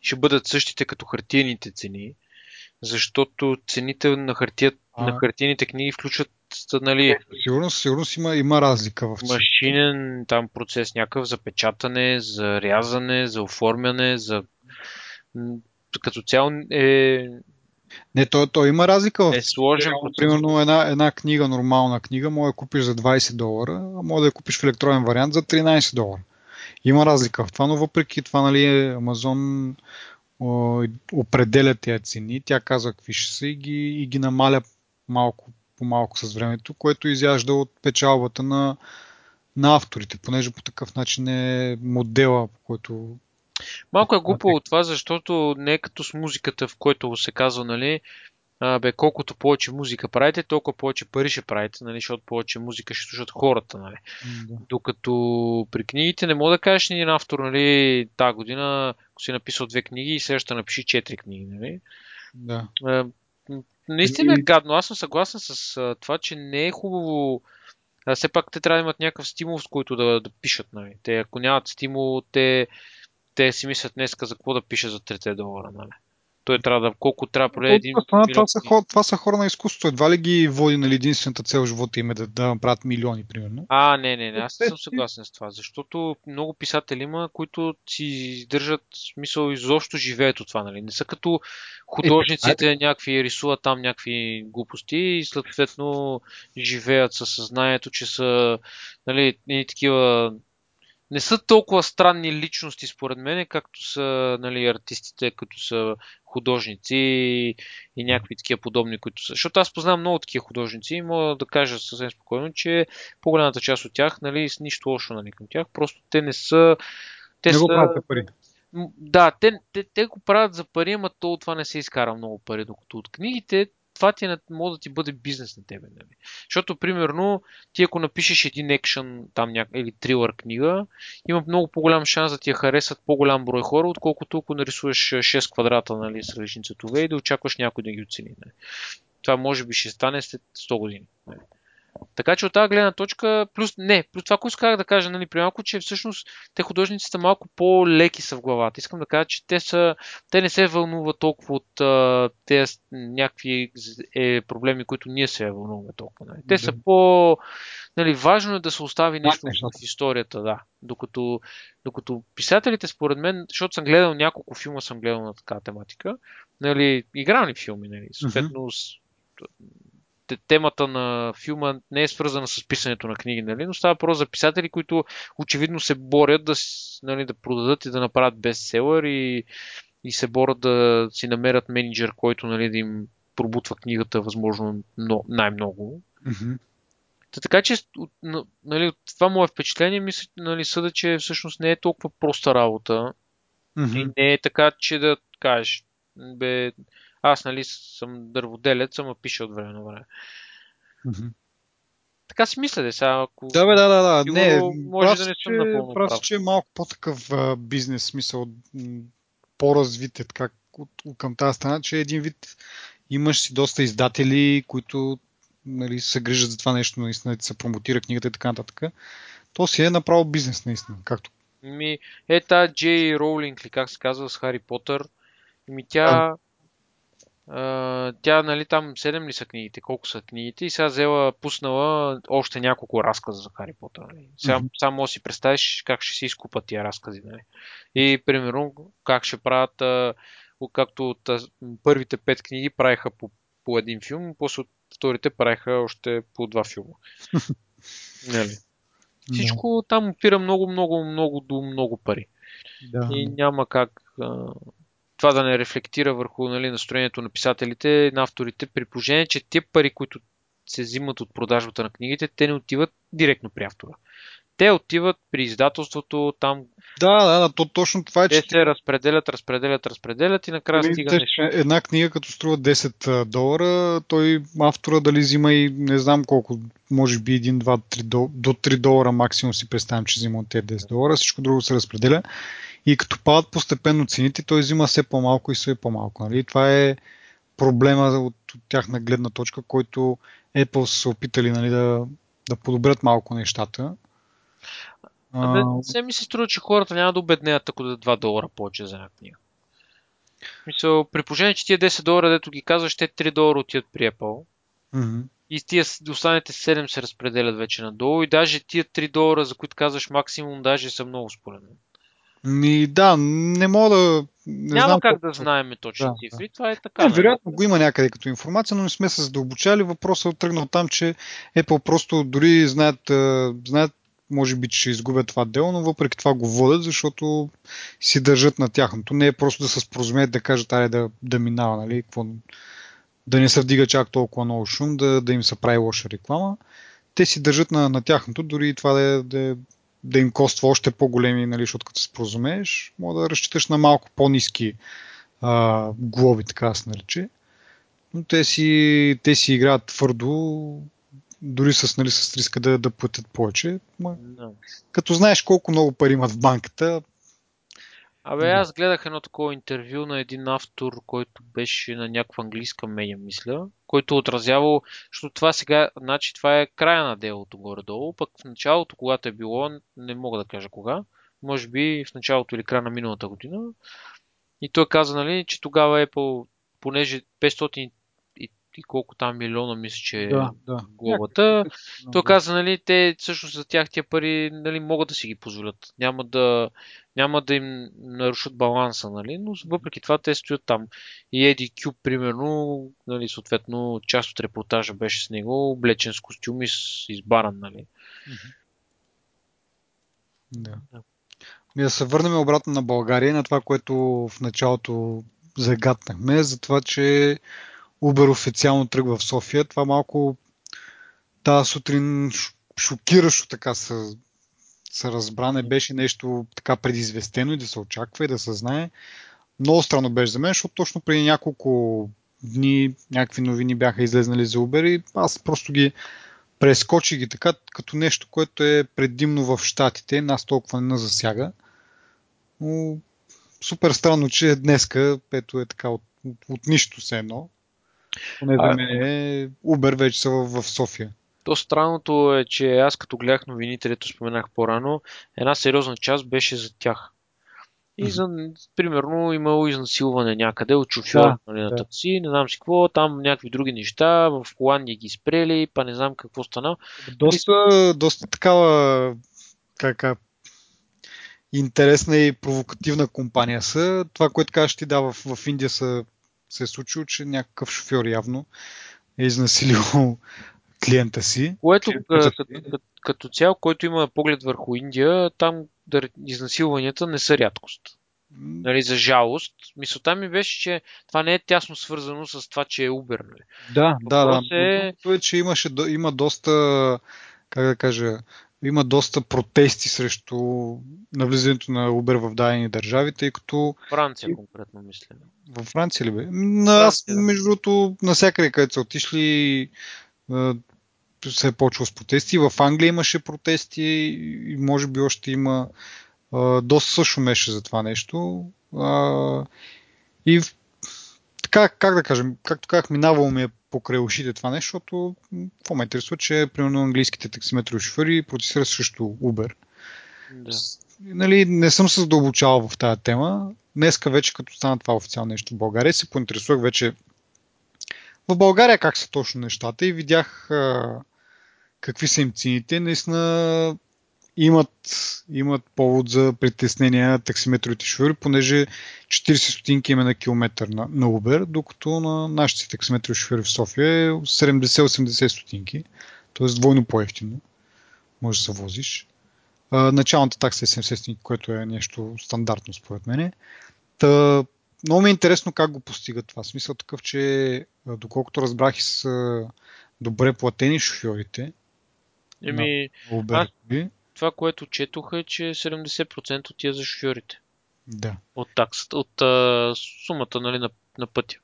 ще бъдат същите като хартияните цени, защото цените на, хартия, а... на хартияните книги включват нали, сигурно, сигурно има, има разлика в цените. Машинен там процес, някакъв за печатане, за рязане, за оформяне, за като цяло е не, то, то има разлика е сложен. Примерно една, една книга, нормална книга, може да купиш за 20 долара, а може да я купиш в електронен вариант за 13 долара. Има разлика в това, но въпреки това, нали, Амазон определя тези цени, тя казва какви ще са и ги, и ги намаля малко по малко с времето, което изяжда от печалбата на, на авторите, понеже по такъв начин е модела, по който Малко е глупо от това, защото не е като с музиката, в който се казва, нали, а, бе, колкото повече музика правите, толкова повече пари ще правите, нали, защото повече музика ще слушат хората. Нали. Да. Докато при книгите не мога да кажеш един автор, нали, тази година, ако си написал две книги и следващата напиши четири книги. Нали. Да. А, наистина е гадно. Аз съм съгласен с а, това, че не е хубаво а все пак те трябва да имат някакъв стимул, с който да, да пишат. Нали. Те, ако нямат стимул, те, те си мислят днеска за какво да пише за 3 долара. Нали той трябва да, колко трябва прави един това, това, са хора, това са хора на изкуството. Едва ли ги води нали, единствената цел в живота им е да, да направят милиони, примерно? А, не, не, не, аз не съм съгласен с това, защото много писатели има, които си издържат смисъл изобщо живеят от това, нали? Не са като художниците, е, някакви рисуват там някакви глупости и съответно живеят със съзнанието, че са нали, такива не са толкова странни личности, според мен, както са нали, артистите, като са художници и някакви такива подобни, които са. Защото аз познавам много такива художници и мога да кажа съвсем спокойно, че по-голямата част от тях, нали, с нищо лошо нали, към тях, просто те не са. Те не са... го правят за пари. Да, те, те, те го правят за пари, ама то от това не се изкара много пари, докато от книгите това ти е, може да ти бъде бизнес на тебе. Нали? Защото, примерно, ти ако напишеш един екшен там ня... или трилър книга, има много по-голям шанс да ти я харесат по-голям брой хора, отколкото ако нарисуваш 6 квадрата нали, с различни цветове и да очакваш някой да ги оцени. Нали? Това може би ще стане след 100 години. Нали? Така че от тази гледна точка, плюс, не, плюс това, което исках да кажа, нали, при малко, че всъщност те художниците малко по-леки са в главата. Искам да кажа, че те, са, те не се вълнуват толкова от а, тези някакви е, проблеми, които ние се вълнуваме толкова. Нали. Те да. са по... Нали, важно е да се остави нещо в историята, да. Докато, докато писателите, според мен, защото съм гледал няколко филма, съм гледал на така тематика, нали, игрални филми, нали, съответно mm-hmm темата на филма не е свързана с писането на книги, нали? но става просто за писатели, които очевидно се борят да, нали, да продадат и да направят бестселър и, и се борят да си намерят менеджер, който нали, да им пробутва книгата възможно но, най-много. Mm-hmm. Та, така че нали, това мое впечатление мисля, нали, съда, че всъщност не е толкова проста работа mm-hmm. и не е така, че да кажеш бе, аз, нали, съм дърводелец, ама пиша от време на време. Mm-hmm. Така си мисля, де, сега, ако... Да, бе, да, да, да. Сигурно, не, може прав, да не съм напълно прав, прав. че е малко по-такъв а, бизнес, смисъл, по-развит е така от, от, към тази страна, че един вид имаш си доста издатели, които нали, се грижат за това нещо, наистина да се промотира книгата и така нататък. То си е направо бизнес, наистина, както. Ми, е та Джей Роулинг, ли как се казва, с Хари Потър. Ми тя, Uh, тя, нали, там 7 ли са книгите, колко са книгите и сега взела, пуснала още няколко разказа за Хари Потър. Нали. Сега mm-hmm. само си представиш как ще си изкупат тия разкази. Нали. И, примерно, как ще правят, uh, както от uh, първите пет книги правиха по, по един филм, после от вторите правиха още по два филма. нали. Всичко no. там опира много, много, много до много пари. Да. И няма как това да не рефлектира върху нали, настроението на писателите, на авторите, при положение, че те пари, които се взимат от продажбата на книгите, те не отиват директно при автора. Те отиват при издателството, там. Да, да, да, то, точно това е, те че. Те се разпределят, разпределят, разпределят и накрая нали, стига Една книга, като струва 10 долара, той автора дали взима и не знам колко, може би 1, 2, 3 до 3 долара максимум си представям, че взима от тези 10 долара, всичко друго се разпределя. И като падат постепенно цените, той взима все по-малко и все по-малко. Нали? Това е проблема от, от тяхна гледна точка, който Apple са се опитали нали, да, да подобрят малко нещата. А, се ми се струва, че хората няма да обеднеят ако да 2 долара повече за една книга. Мисъл, при положение, че тия 10 долара, дето ги казваш, те 3 долара отиват при Apple. Mm-hmm. И тия останете 7 се разпределят вече надолу. И даже тия 3 долара, за които казваш максимум, даже са много според мен. Ми, да, не мога да. Не Няма знам как колко... да знаем точно да, цифри, да. това е така. Не, нали? вероятно го има някъде като информация, но не сме се задълбочали. Въпросът е тръгнал там, че Apple просто дори знаят, знаят може би, че ще изгубят това дело, но въпреки това го водят, защото си държат на тяхното. Не е просто да се споразумеят да кажат, аре да, да минава, нали, какво, да не се вдига чак толкова много шум, да, да им се прави лоша реклама. те си държат на, на тяхното, дори това да, е, да, е, да им коства още по-големи, нали, защото като се споразумееш, мога да разчиташ на малко по-низки а, глоби, така да се нарече. Но те си, те си играят твърдо, дори с, нали, с риска да, да платят повече. Ма, no. Като знаеш колко много пари имат в банката, Абе, аз гледах едно такова интервю на един автор, който беше на някаква английска медия, мисля, който отразявал, защото това сега, значи това е края на делото горе-долу, пък в началото, когато е било, не мога да кажа кога, може би в началото или края на миналата година, и той каза, нали, че тогава Apple, понеже 500 и колко там милиона, мисля, че е да, да. глобата. Той каза, нали, те всъщност за тях тия пари нали, могат да си ги позволят. Няма да, няма да им нарушат баланса, нали, но въпреки това те стоят там. И Еди Кюб, примерно, нали, съответно, част от репортажа беше с него, облечен с костюми, с избаран, нали. Да. да. Ми да се върнем обратно на България, на това, което в началото загатнахме, за това, че Uber официално тръгва в София. Това малко тази сутрин шокиращо така се, се разбра. Не беше нещо така предизвестено и да се очаква и да се знае. Много странно беше за мен, защото точно преди няколко дни някакви новини бяха излезнали за Uber и аз просто ги прескочи ги така, като нещо, което е предимно в Штатите, нас толкова не засяга. Но супер странно, че днеска, ето е така от, от, от нищо се едно, поне за мен е Uber вече са в, в София. То странното е, че аз като гледах новините, дето споменах по-рано, една сериозна част беше за тях. И за, примерно, имало изнасилване някъде от шофьор да, нали, на такси, не знам си какво, там някакви други неща, в Холандия ги спрели, па не знам какво стана. Доста, и... доста такава, как, интересна и провокативна компания са. Това, което кажеш ти, да, в, в Индия са се е случило, че някакъв шофьор явно е изнасилил клиента си. Което клиента като, като, като цяло, който има поглед върху Индия, там изнасилванията не са рядкост. Нали, за жалост. Мисълта ми беше, че това не е тясно свързано с това, че е Uber. Нали. Да, да, да. Е... Това е, че имаше, има доста, как да кажа, има доста протести срещу навлизането на Uber в дадени държави, тъй като... Франция конкретно, мисля. Във Франция ли бе? На аз, между другото, навсякъде, където са отишли, се е почва с протести. В Англия имаше протести и може би още има доста също меше за това нещо. И така, как да кажем, както казах, минавало ми е покрай ушите това нещо, защото какво ме интересува, че примерно английските таксиметрови шофьори протестират срещу Uber. Да. Нали, не съм се задълбочавал в тази тема. Днеска вече, като стана това официално нещо в България, се поинтересувах вече в България как са точно нещата и видях а, какви са им цените. Наистина имат, имат повод за притеснения таксиметровите шофьори, понеже 40 стотинки има на километър на, на Uber, докато на нашите таксиметрови шофьори в София е 70-80 стотинки, т.е. двойно по-ефтино. Може да се возиш. А, началната такса е 70 стотинки, което е нещо стандартно според мен. Та, много ми е интересно как го постигат това. Смисъл такъв, че доколкото разбрах и са добре платени шофьорите. Еми, аз, това, което четох е, че 70% отива за шофьорите. Да. От таксата, от а, сумата нали, на, на пътя,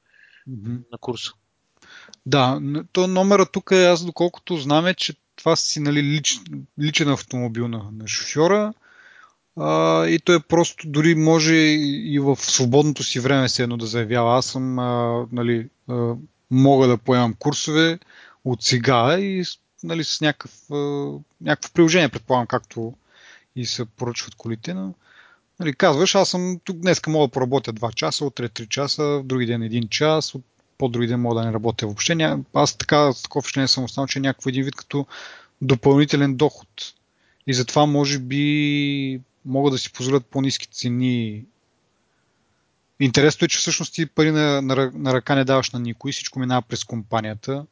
mm-hmm. на курса. Да, то номера тук е, аз доколкото знам е, че това си нали, лич, личен автомобил на, на шофьора а, и той е просто, дори може и в свободното си време се едно да заявява, аз съм, а, нали, а, мога да поемам курсове от сега и нали, с някакъв, някакво приложение, предполагам, както и се поръчват колите, но нали, казваш, аз съм тук днес мога да поработя 2 часа, утре 3 часа, в други ден 1 час, от по-други ден мога да не работя въобще. Ня... Аз така, с такова впечатление съм останал, че е някакво един вид като допълнителен доход. И затова може би могат да си позволят по-низки цени. Интересното е, че всъщност ти пари на, на, на ръка не даваш на никой, всичко минава през компанията.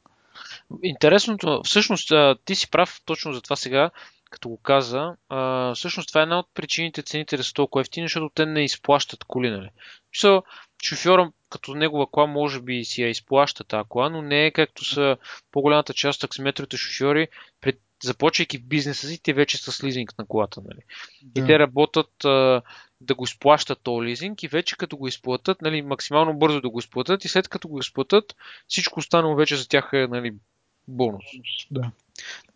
Интересното, всъщност ти си прав точно за това сега, като го каза. А, всъщност това е една от причините цените да са толкова ефтини, защото те не изплащат коли. Нали? Чисто, шофьора като негова кола може би си я изплаща тази кола, но не е както са по-голямата част от таксиметровите шофьори, пред, започвайки бизнеса си, те вече са с лизинг на колата. Нали? Да. И те работят а, да го изплащат този лизинг и вече като го изплатят, нали, максимално бързо да го изплатят и след като го изплатят, всичко останало вече за тях е нали, бонус. Да.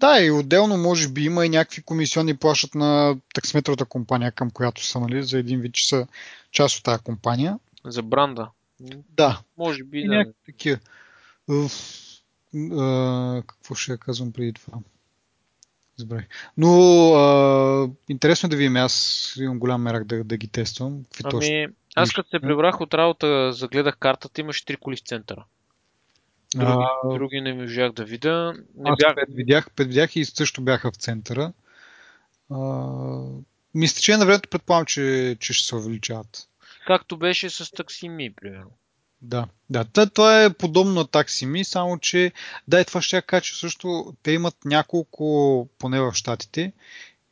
Да, и отделно може би има и някакви комисионни плащат на таксиметровата компания, към която са, нали, за един вид, че са част от тази компания. За бранда. Да. Може би, и да. Някакви такива. какво ще казвам преди това? Забравих. Но а, интересно е да видим. Аз имам голям мерак да, да ги тествам. Какви ами, точно? аз като се прибрах от работа, загледах картата, имаше три коли в центъра. Други, а... други не можах да видя. Не аз бях... пет видях, пет видях и също бяха в центъра. А, мисля, че на времето предполагам, че, че ще се увеличават. Както беше с таксими, примерно. Да, да. Това е подобно на таксими, само че да, и това ще кажа, също те имат няколко, поне в щатите,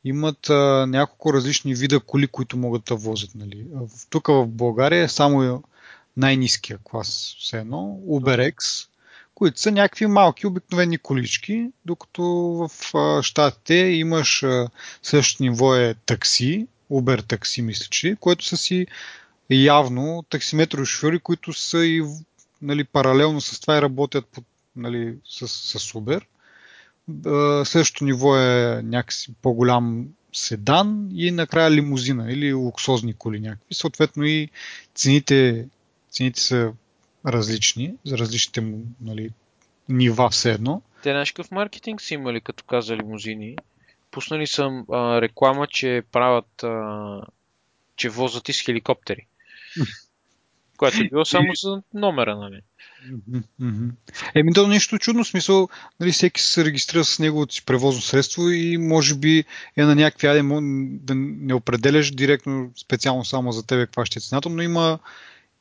имат а, няколко различни вида коли, които могат да возят. Нали. Тук в България е само най-низкия клас, все едно, UberX, които са някакви малки обикновени колички, докато в щатите имаш а, същото ниво е такси, Uber такси, мисля, че, което са си явно таксиметрови шофьори, които са и нали, паралелно с това и работят под, нали, с, с Uber. Същото ниво е някакси по-голям седан и накрая лимузина или луксозни коли някакви. Съответно и цените, цените са различни за различните нали, нива все едно. Те знаеш какъв маркетинг са имали, като каза лимузини? Пуснали съм а, реклама, че правят а, че возят и с хеликоптери. Което е било само за номера, нали? Еми, то нещо чудно, смисъл, нали, всеки се регистрира с неговото си превозно средство и може би е на някакви аде, да не определяш директно специално само за тебе каква ще е цената, но има,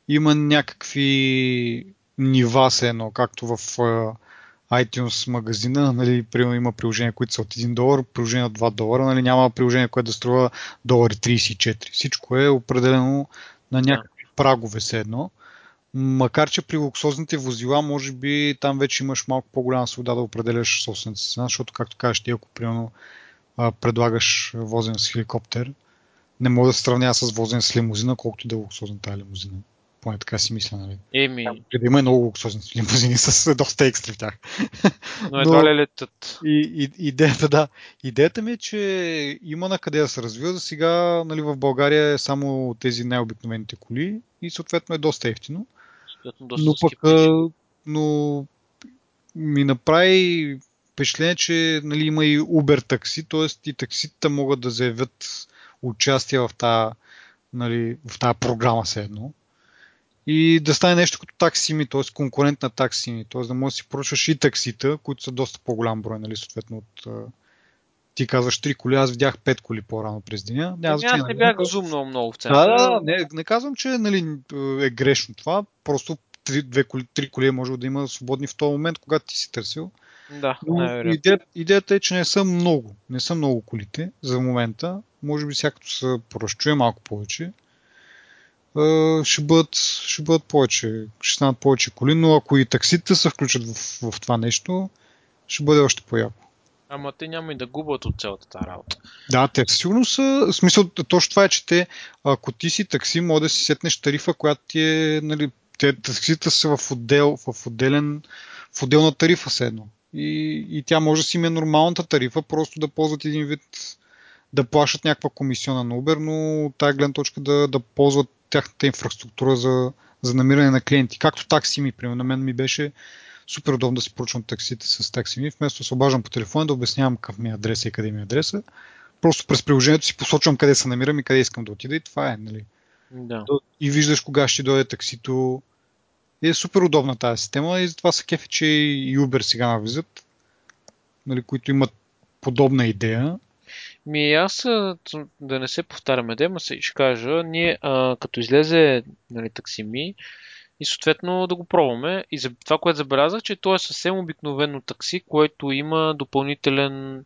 има някакви нива се едно, както в iTunes магазина, нали, има приложения, които са от 1 долар, приложения от 2 долара, нали, няма приложение, което да струва долари 34. Всичко е определено на някакви да. прагове се едно. Макар, че при луксозните возила, може би там вече имаш малко по-голяма свобода да определяш собствената цена, защото, както кажеш, ти ако примерно предлагаш возен с хеликоптер, не може да се сравнява с возен с лимузина, колкото да е луксозна тази лимузина. Поне така си мисля, нали? Еми... Да има много луксозни лимузини с доста екстри в тях. Но едва ли летят. И, и, идеята, да. Идеята ми е, че има на къде да се развива. За сега нали, в България е само тези най-обикновените коли и съответно е доста ефтино. доста но пък, но ми направи впечатление, че нали, има и Uber такси, т.е. и такситата могат да заявят участие в тази, нали, в тази програма се едно и да стане нещо като таксими, т.е. конкурент на таксими, т.е. да можеш да си поръчваш и таксита, които са доста по-голям брой, нали, съответно от ти казваш три коли, аз видях пет коли по-рано през деня. Няма аз не нали? бях зумнал много в центъра. Да, да, не, не казвам, че нали, е грешно това, просто три, две коли, три коли е може да има свободни в този момент, когато ти си търсил. Да, Но идеята, идеята е, че не са много. Не са много колите за момента. Може би всякото се поразчуе малко повече ще бъдат, ще бъдат повече, ще станат повече коли, но ако и таксите се включат в, в това нещо, ще бъде още по-яко. Ама те няма и да губят от цялата тази работа. Да, те сигурно са. В смисъл, точно това е, че те, ако ти си такси, може да си сетнеш тарифа, която ти е. Нали, те таксите са в, отдел, в, отделен, в отделна тарифа седно. И, и тя може да си има нормалната тарифа, просто да ползват един вид да плащат някаква комисиона на Uber, но от тази гледна точка да, да ползват тяхната инфраструктура за, за намиране на клиенти. Както такси ми, примерно, на мен ми беше супер удобно да си поръчвам таксите с такси ми, вместо да се обаждам по телефона да обяснявам какъв ми е адреса и къде ми е адреса. Просто през приложението си посочвам къде се намирам и къде искам да отида и това е, нали? Да. И виждаш кога ще дойде таксито. И е супер удобна тази система и затова са кефи, че и Uber сега навлизат, нали, които имат подобна идея ми аз, да не се повтаряме, да, се ще кажа, ние а, като излезе нали, таксими и съответно да го пробваме. И за това, което забелязах, че то е съвсем обикновено такси, което има допълнителен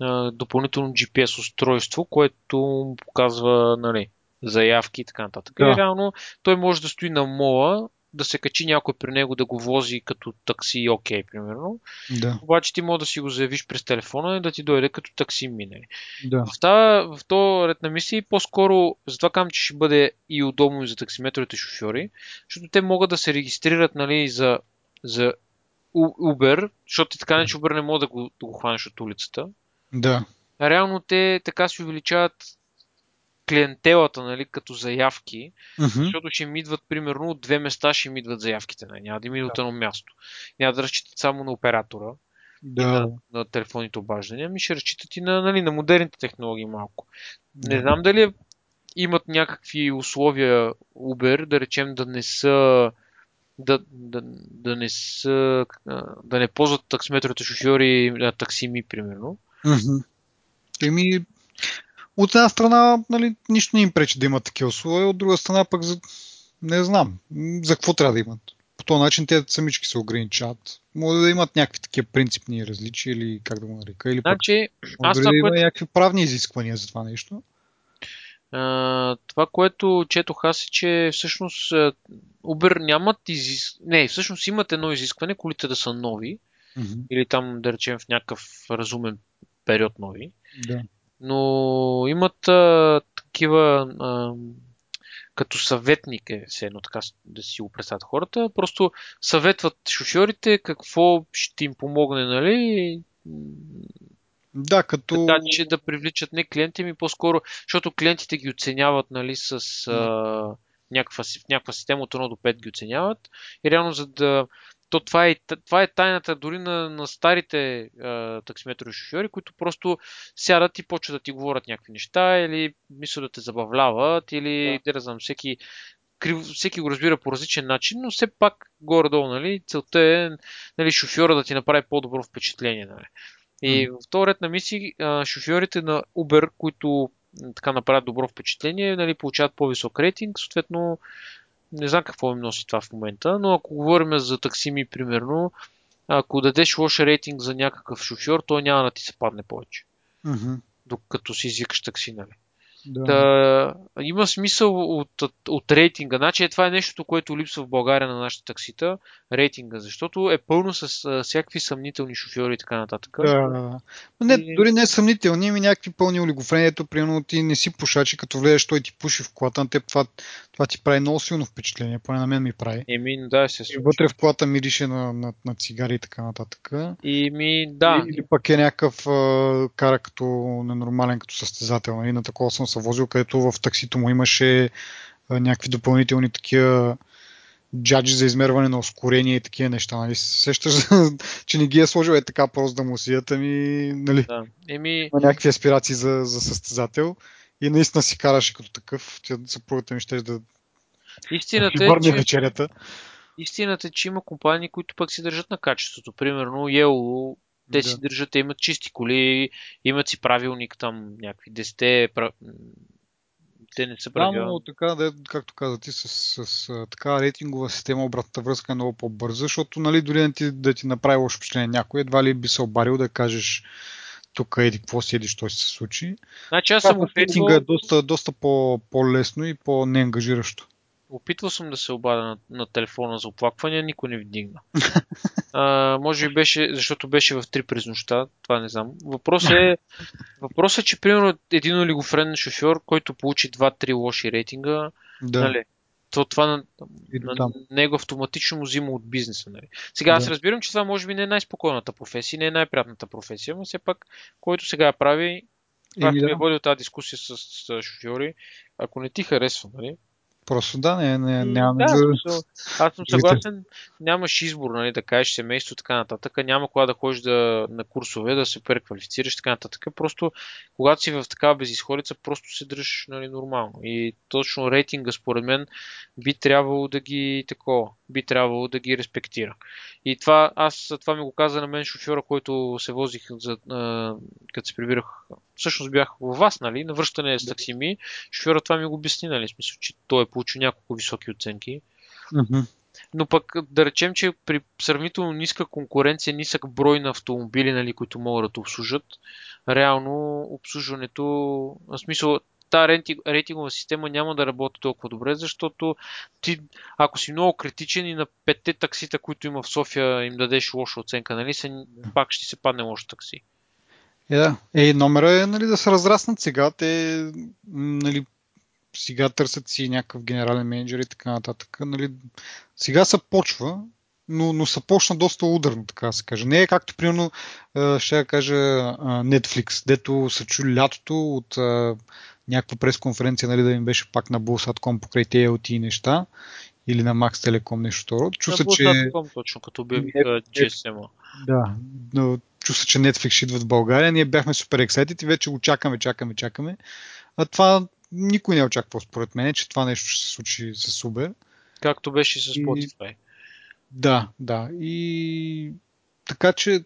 а, допълнително GPS устройство, което му показва нали, заявки и така нататък. Да. И реално той може да стои на мола, да се качи някой при него да го вози като такси окей, okay, примерно. Да. Обаче ти може да си го заявиш през телефона и да ти дойде като такси мине. Да. В, тази, в този ред на мисии по-скоро, затова казвам, че ще бъде и удобно и за таксиметровите шофьори, защото те могат да се регистрират нали, за, за Uber, защото ти така не, че Uber не може да го, да го хванеш от улицата. Да. Реално те така си увеличават клиентелата, нали, като заявки, Mm-hmm. защото ще им идват, примерно, от две места ще им идват заявките. Нали? Няма да им идват от едно място. Няма да разчитат само на оператора Да. на, на телефонните обаждания, ми ще разчитат и на, нали, на модерните технологии малко. Не Да. знам дали имат някакви условия Uber, да речем да не са да, да, да не са да не ползват таксиметровите шофьори на таксими, примерно. Еми, от една страна, нали, нищо не им пречи да имат такива условия, от друга страна пък за... не знам, за какво трябва да имат. По този начин те самички се ограничават. Може да имат някакви такива принципни различия или как да го нарека, или пък Значи, аз може това, да има което, някакви правни изисквания за това нещо. а, това, което четох аз е, че всъщност Uber нямат изис... Не, всъщност имат едно изискване, колите да са нови, Мгм. или там, да речем, в някакъв разумен период нови. Да. Но имат а, такива а, като съветник е все едно така да си го представят хората, просто съветват шофьорите какво ще им помогне, нали? Да, като... Така че да привличат не клиенти ми, по-скоро, защото клиентите ги оценяват, нали, с а, някаква, в някаква система от 1 до 5 ги оценяват. И реално за да то това е, това е тайната дори на, на старите а, таксиметрови шофьори, които просто сядат и почват да ти говорят някакви неща или мислят да те забавляват или да. да знам, всеки, крив, всеки го разбира по различен начин, но все пак горе-долу, нали, целта е нали, шофьора да ти направи по-добро впечатление. Нали. И в този ред на мисии а, шофьорите на Uber, които така направят добро впечатление, нали, получават по-висок рейтинг, съответно не знам какво им носи това в момента, но ако говорим за таксими, примерно, ако дадеш лош рейтинг за някакъв шофьор, той няма да ти се падне повече, Мгм. докато си извикаш такси, нали? Да. Да, има смисъл от, от, от рейтинга. Значи е, това е нещото, което липсва в България на нашите таксита. Рейтинга, защото е пълно с а, всякакви съмнителни шофьори и така нататък. Да. Не, И- дори не е съмнителни, ами някакви пълни олигофрени. Ето, примерно, ти не си пушач и като влезеш, той ти пуши в колата, на теб това, това ти прави много силно впечатление, поне на мен ми прави. Еми, да, се И вътре в колата мирише на, на, на цигари и така нататък. И ми, да. Или пък е някакъв а, кара като ненормален, като състезател. Нали? На такова съм се возил, където в таксито му имаше някакви допълнителни такива джаджи за измерване на ускорение и такива неща. Нали? Се Сещаш, че не ги е сложил е така просто да му сият, ами нали, да. Еми, има някакви аспирации за, за състезател. И наистина си караше като такъв. Тя съпругата ми ще да истината ти е, че, вечерята. истината е, че има компании, които пък си държат на качеството. Примерно, Yellow, те си държат, те имат чисти коли, имат си правилник там, някакви 10 пра... м, те не са Да, правила. но така, да, както каза ти, с, с, с така рейтингова система обратната връзка е много по-бърза, защото нали, дори да ти, да ти направи лошо впечатление някой, едва ли би се обарил да кажеш тук еди какво си, еди, що се случи. Значи аз съм рейтинга е опитвал, доста, доста по, по-лесно и по-неангажиращо. Опитвал съм да се обадя на, на телефона за оплаквания, никой не вдигна. А, може би беше, защото беше в 3 през нощта, това не знам. Въпросът е, въпросът е, че примерно един олигофрен шофьор, който получи 2-3 лоши рейтинга, Да, нали, то това на, на него автоматично му взима от бизнеса. Нали. Сега аз Да. разбирам, че това може би не е най-спокойната професия, не е най-приятната професия, но все пак, който сега прави, както Еми, ми е да. водил тази дискусия с, с шофьори, ако не ти харесва, нали? Просто да, не, не, нямаме да, за... смисъл, аз съм съгласен, нямаш избор, нали, да кажеш семейство и така нататък, няма кога да ходиш да, на курсове, да се преквалифицираш и така нататък. Просто, когато си в такава безисходица, просто се дръж нали, нормално. И точно рейтинга, според мен, би трябвало да ги такова, би трябвало да ги респектира. И това, аз това ми го каза на мен шофьора, който се возих, за, а, като се прибирах, всъщност бях във вас, нали, на връщане с таксими, шофьора това ми го обясни, нали, смисъл, че той е получил няколко високи оценки. Мгм. Но пък да речем, че при сравнително ниска конкуренция, нисък брой на автомобили, нали, които могат да обслужат, реално обслужването, в смисъл тази рейтингова система няма да работи толкова добре, защото ти, ако си много критичен и на петте таксита, които има в София, им дадеш лоша оценка, нали, се, пак ще се падне лошо такси. Yeah. Е, номера е нали, да се разраснат сега. Те нали, сега търсят си някакъв генерален менеджер и така нататък. Нали, сега се почва, но, но се почна доста ударно, така се каже. Не е както, примерно, ще кажа Netflix, дето се чули лятото от някаква пресконференция, нали, да им беше пак на Bullsat.com покрай TLT неща или на Max Telecom нещо второ. Чу се, че... точно, като обявиха GSM. Да, но чу се, че Netflix ще идват в България. Ние бяхме супер ексайтед и вече го чакаме, чакаме, чакаме. А това никой не е очаквал според мен, че това нещо ще се случи с Uber. Както беше с Spotify. И... Да, да. И така че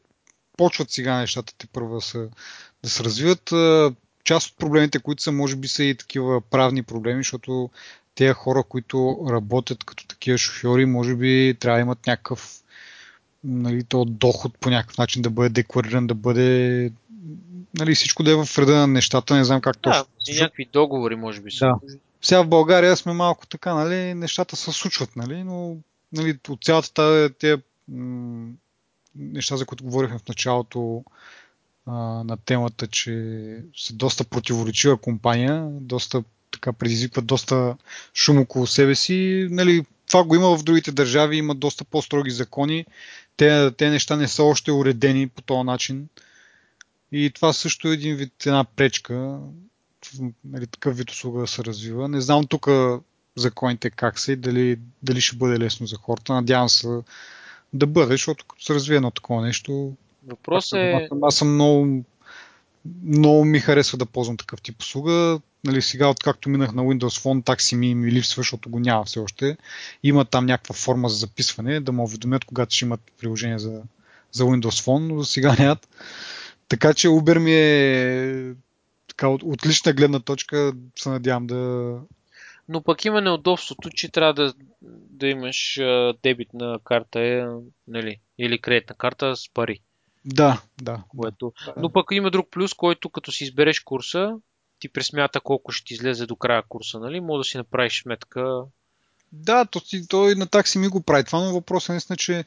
почват сега нещата те първо да се, да се развиват. Част от проблемите, които са, може би са и такива правни проблеми, защото тези хора, които работят като такива шофьори, може би трябва да имат някакъв нали, то доход по някакъв начин да бъде деклариран, да бъде нали, всичко да е в реда на нещата, не знам как да, точно. Да, някакви договори може би са. Да. Сега в България сме малко така, нали, нещата се случват, нали, но нали, от цялата тази тези неща, за които говорихме в началото а, на темата, че са доста противоречива компания, доста така предизвикват доста шум около себе си. Нали, това го има в другите държави, има доста по-строги закони. Те, те неща не са още уредени по този начин. И това също е един вид, една пречка, нали, такъв вид услуга да се развива. Не знам тук законите как са и дали, дали ще бъде лесно за хората. Надявам се да бъде, защото като се развие едно такова нещо. Въпрос е. Аз съм много, много ми харесва да ползвам такъв тип услуга. Нали, сега, откакто минах на Windows Phone, такси ми ми липсва, защото го няма все още. Има там някаква форма за записване, да ме уведомят, когато ще имат приложение за, за Windows Phone, но за сега нямат. Така че Uber ми е така, от, от лична гледна точка се надявам да, но пък има неудобството, че трябва да, да имаш а, дебитна карта е, нали, или кредитна карта с пари. Да, да. Което... Но пък има друг плюс, който като си избереш курса, ти пресмята колко ще ти излезе до края курса, нали? Може да си направиш сметка. Да, то, той на такси ми го прави това, но въпросът е наистина, че е,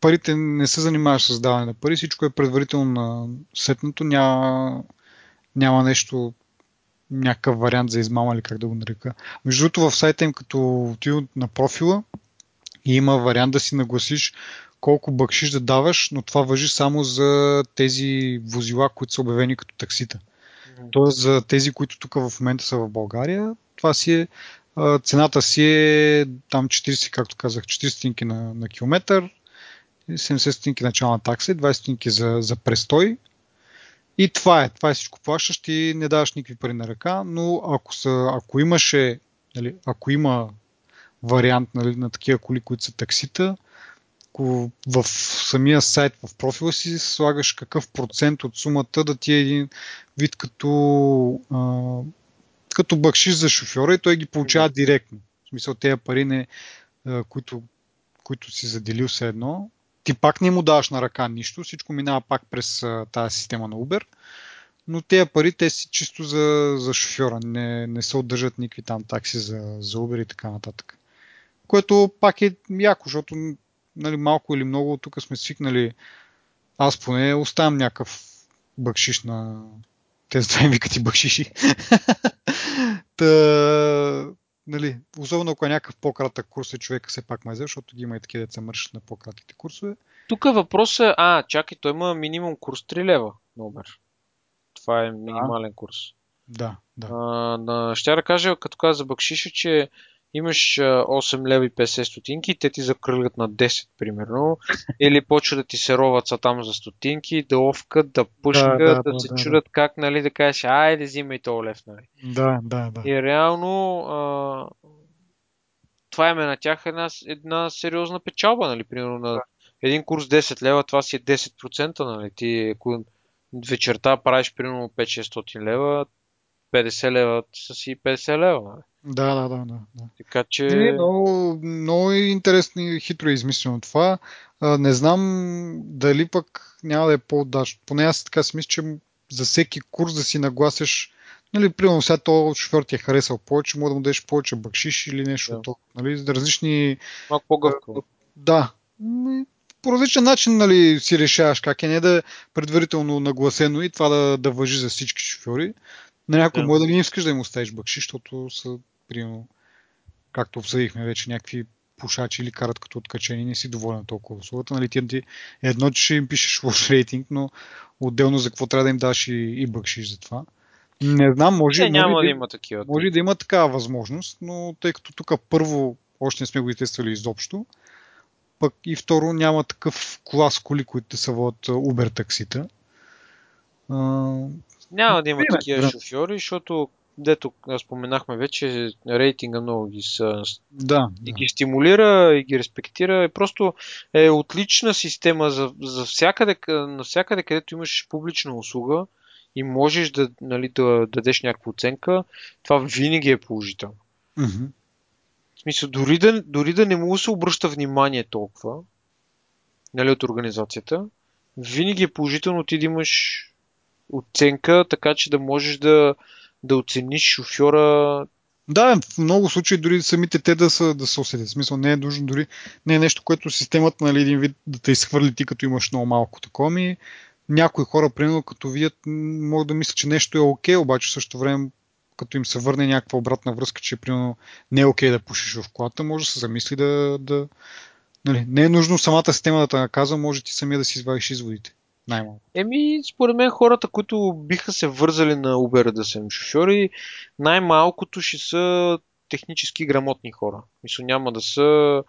парите не се занимаваш с даване на пари, всичко е предварително на сетното, няма, няма нещо някакъв вариант за измама или как да го нарека. Между другото в сайта им като отида на профила има вариант да си нагласиш колко бъкшиш да даваш, но това въжи само за тези возила, които са обявени като таксита. Тоест за тези, които тук в момента са в България, това си е цената си е там 40, както казах, 40 стинки на, на километър, 70 стинки начална такса и 20 стинки за, за престой и това е. Това е всичко плащаш, ти не даваш никакви пари на ръка, но ако, са, ако имаше, нали, ако има вариант нали, на такива коли, които са таксита, ако в самия сайт, в профила си слагаш какъв процент от сумата да ти е един вид като, а, като бъкшиш за шофьора и той ги получава директно. В смисъл, тези пари, не, а, които, които си заделил се едно, ти пак не му даваш на ръка нищо, всичко минава пак през тази система на Uber, но тези пари те си чисто за, за шофьора, не, не се отдържат никакви там такси за, за Uber и така нататък. Което пак е яко, защото нали, малко или много тук сме свикнали, аз поне оставям някакъв бъкшиш на тези два викат и бъкшиши. Та, нали, особено ако е някакъв по-кратък курс и човек все пак ме защото ги има и такива деца мършат на по-кратките курсове. Тук въпросът е, а, чакай, той има минимум курс 3 лева номер. Това е минимален да. курс. Да, да. А, ще да кажа, като каза Бакшиша, че имаш 8 лева и 50 стотинки, те ти закръглят на 10, примерно, или почва да ти се роват са там за стотинки, да овкат, да пушкат, да, да, да, да се да, чудят да. как, нали, да кажеш, айде, взимай то лев, нали. Да, да, да. И реално а, това име на тях е една, една сериозна печалба, нали, примерно на един курс 10 лева, това си е 10%, нали, ти ако вечерта правиш примерно 5-600 лева, 50 лева са си 50 лева. Да, да, да. да, да. Така че... Не, много, много е интересно и хитро е измислено това. А, не знам дали пък няма да е по-удачно. Поне аз така си мисля, че за всеки курс да си нагласяш Нали, примерно сега то шофьор ти е харесал повече, може да му дадеш повече бакшиш или нещо. Да. То, нали, за различни... Малко по-гъвкаво. Да. По различен начин нали, си решаваш как е, не да е предварително нагласено и това да, да въжи за всички шофьори. На някой да. може да не искаш да им оставиш бакшиш, защото са, примерно, както обсъдихме вече, някакви пушачи или карат като откачени, не си доволен толкова услугата. Нали, ти, едно, че ще им пишеш лош рейтинг, но отделно за какво трябва да им даш и, и бъкшиш за това. Не знам, може, не, няма може, да има такива. Може да има такава възможност, но тъй като тук първо още не сме го тествали изобщо, пък и второ няма такъв клас коли, които са водят Uber таксита. Няма да има не, такива да. шофьори, защото дето споменахме вече, рейтинга много ги, са, да, и ги стимулира и ги респектира. И просто е отлична система за, за всякъде, навсякъде, където имаш публична услуга и можеш да, нали, да дадеш някаква оценка, това винаги е положително. Mm-hmm. В смисъл, дори да, дори да не му се обръща внимание толкова нали, от организацията, винаги е положително ти да имаш оценка, така че да можеш да, да оцениш шофьора. Да, в много случаи дори самите те да са, да са усетят. В смисъл не е нужно дори, не е нещо, което системата нали, един вид да те изхвърли ти, като имаш много малко такова ми. Някои хора, примерно, като видят, могат да мислят, че нещо е окей, okay, обаче в същото време като им се върне някаква обратна връзка, че примерно не е окей okay да пушиш в колата, може да се замисли да, да, Нали, не е нужно самата система да те наказва, може ти самия да си извадиш изводите. Най-малко. Еми, според мен хората, които биха се вързали на Uber да са им шофьори, най-малкото ще са технически грамотни хора. Мисля, няма да са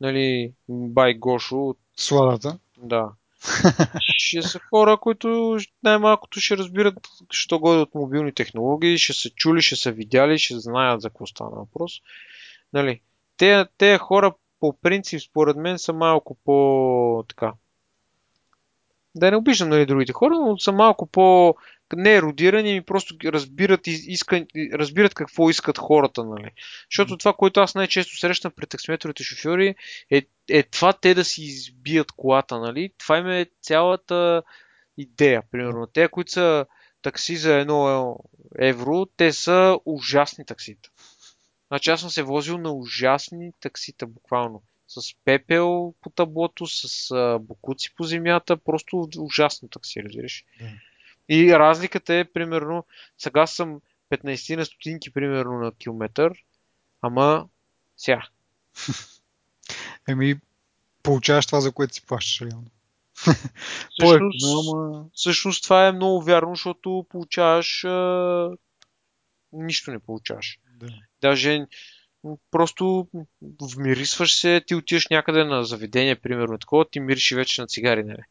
нали, бай Гошо. Сладата. Да. ще са хора, които най-малкото ще разбират, що годе от мобилни технологии, ще са чули, ще са видяли, ще знаят за какво стана въпрос. Нали, те, те хора по принцип, според мен, са малко по така, да не обиждам нали, другите хора, но са малко по не еродирани, просто разбират, иска, разбират какво искат хората. Нали. Защото това, което аз най-често срещам пред таксиметровите шофьори, е, е това те да си избият колата. Нали. Това им е цялата идея. Примерно, те, които са такси за едно евро, те са ужасни таксита. Значи аз съм се возил на ужасни таксита, буквално с пепел по таблото, с а, букуци по земята, просто ужасно такси, разбираш. Да. И разликата е, примерно, сега съм 15 на стотинки, примерно, на километър, ама сега. Еми, получаваш това, за което си плащаш реално. Всъщност, ама... всъщност това е много вярно, защото получаваш а... нищо не получаваш. Да. Даже просто вмирисваш се, ти отиваш някъде на заведение, примерно такова, ти мириш вече на цигари, нали?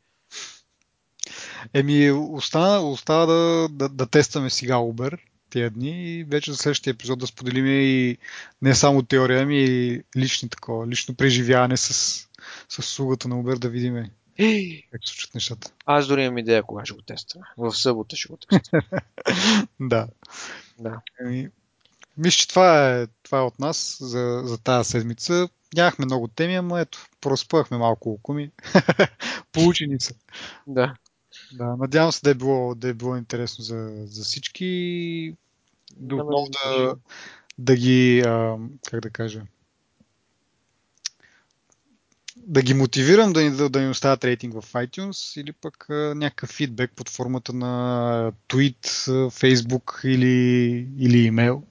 Еми, остана, остава да, да, да тестваме сега Uber тия дни и вече за следващия епизод да споделим и не само теория, ами и лични такова, лично преживяване с, с услугата на Uber да видим как се случат нещата. Аз дори имам идея кога ще го тестваме. В събота ще го тестваме. да. Да. Еми, мисля, че това е, това е от нас за, за тази седмица. Нямахме много теми, ама ето, проспъхме малко около ми. Получени са. Да. Да, надявам се да е било, да е било интересно за, за всички. Да, отново да, да ги, а, как да кажа, да ги мотивирам да ни, да, да ни оставят рейтинг в iTunes или пък а, някакъв фидбек под формата на tweet, Facebook или, или имейл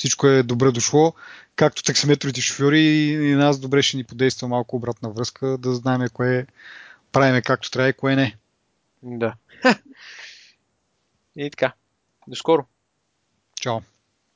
всичко е добре дошло. Както таксиметровите шофьори и нас добре ще ни подейства малко обратна връзка, да знаем кое правиме както трябва и кое не. Да. и така. До скоро. Чао.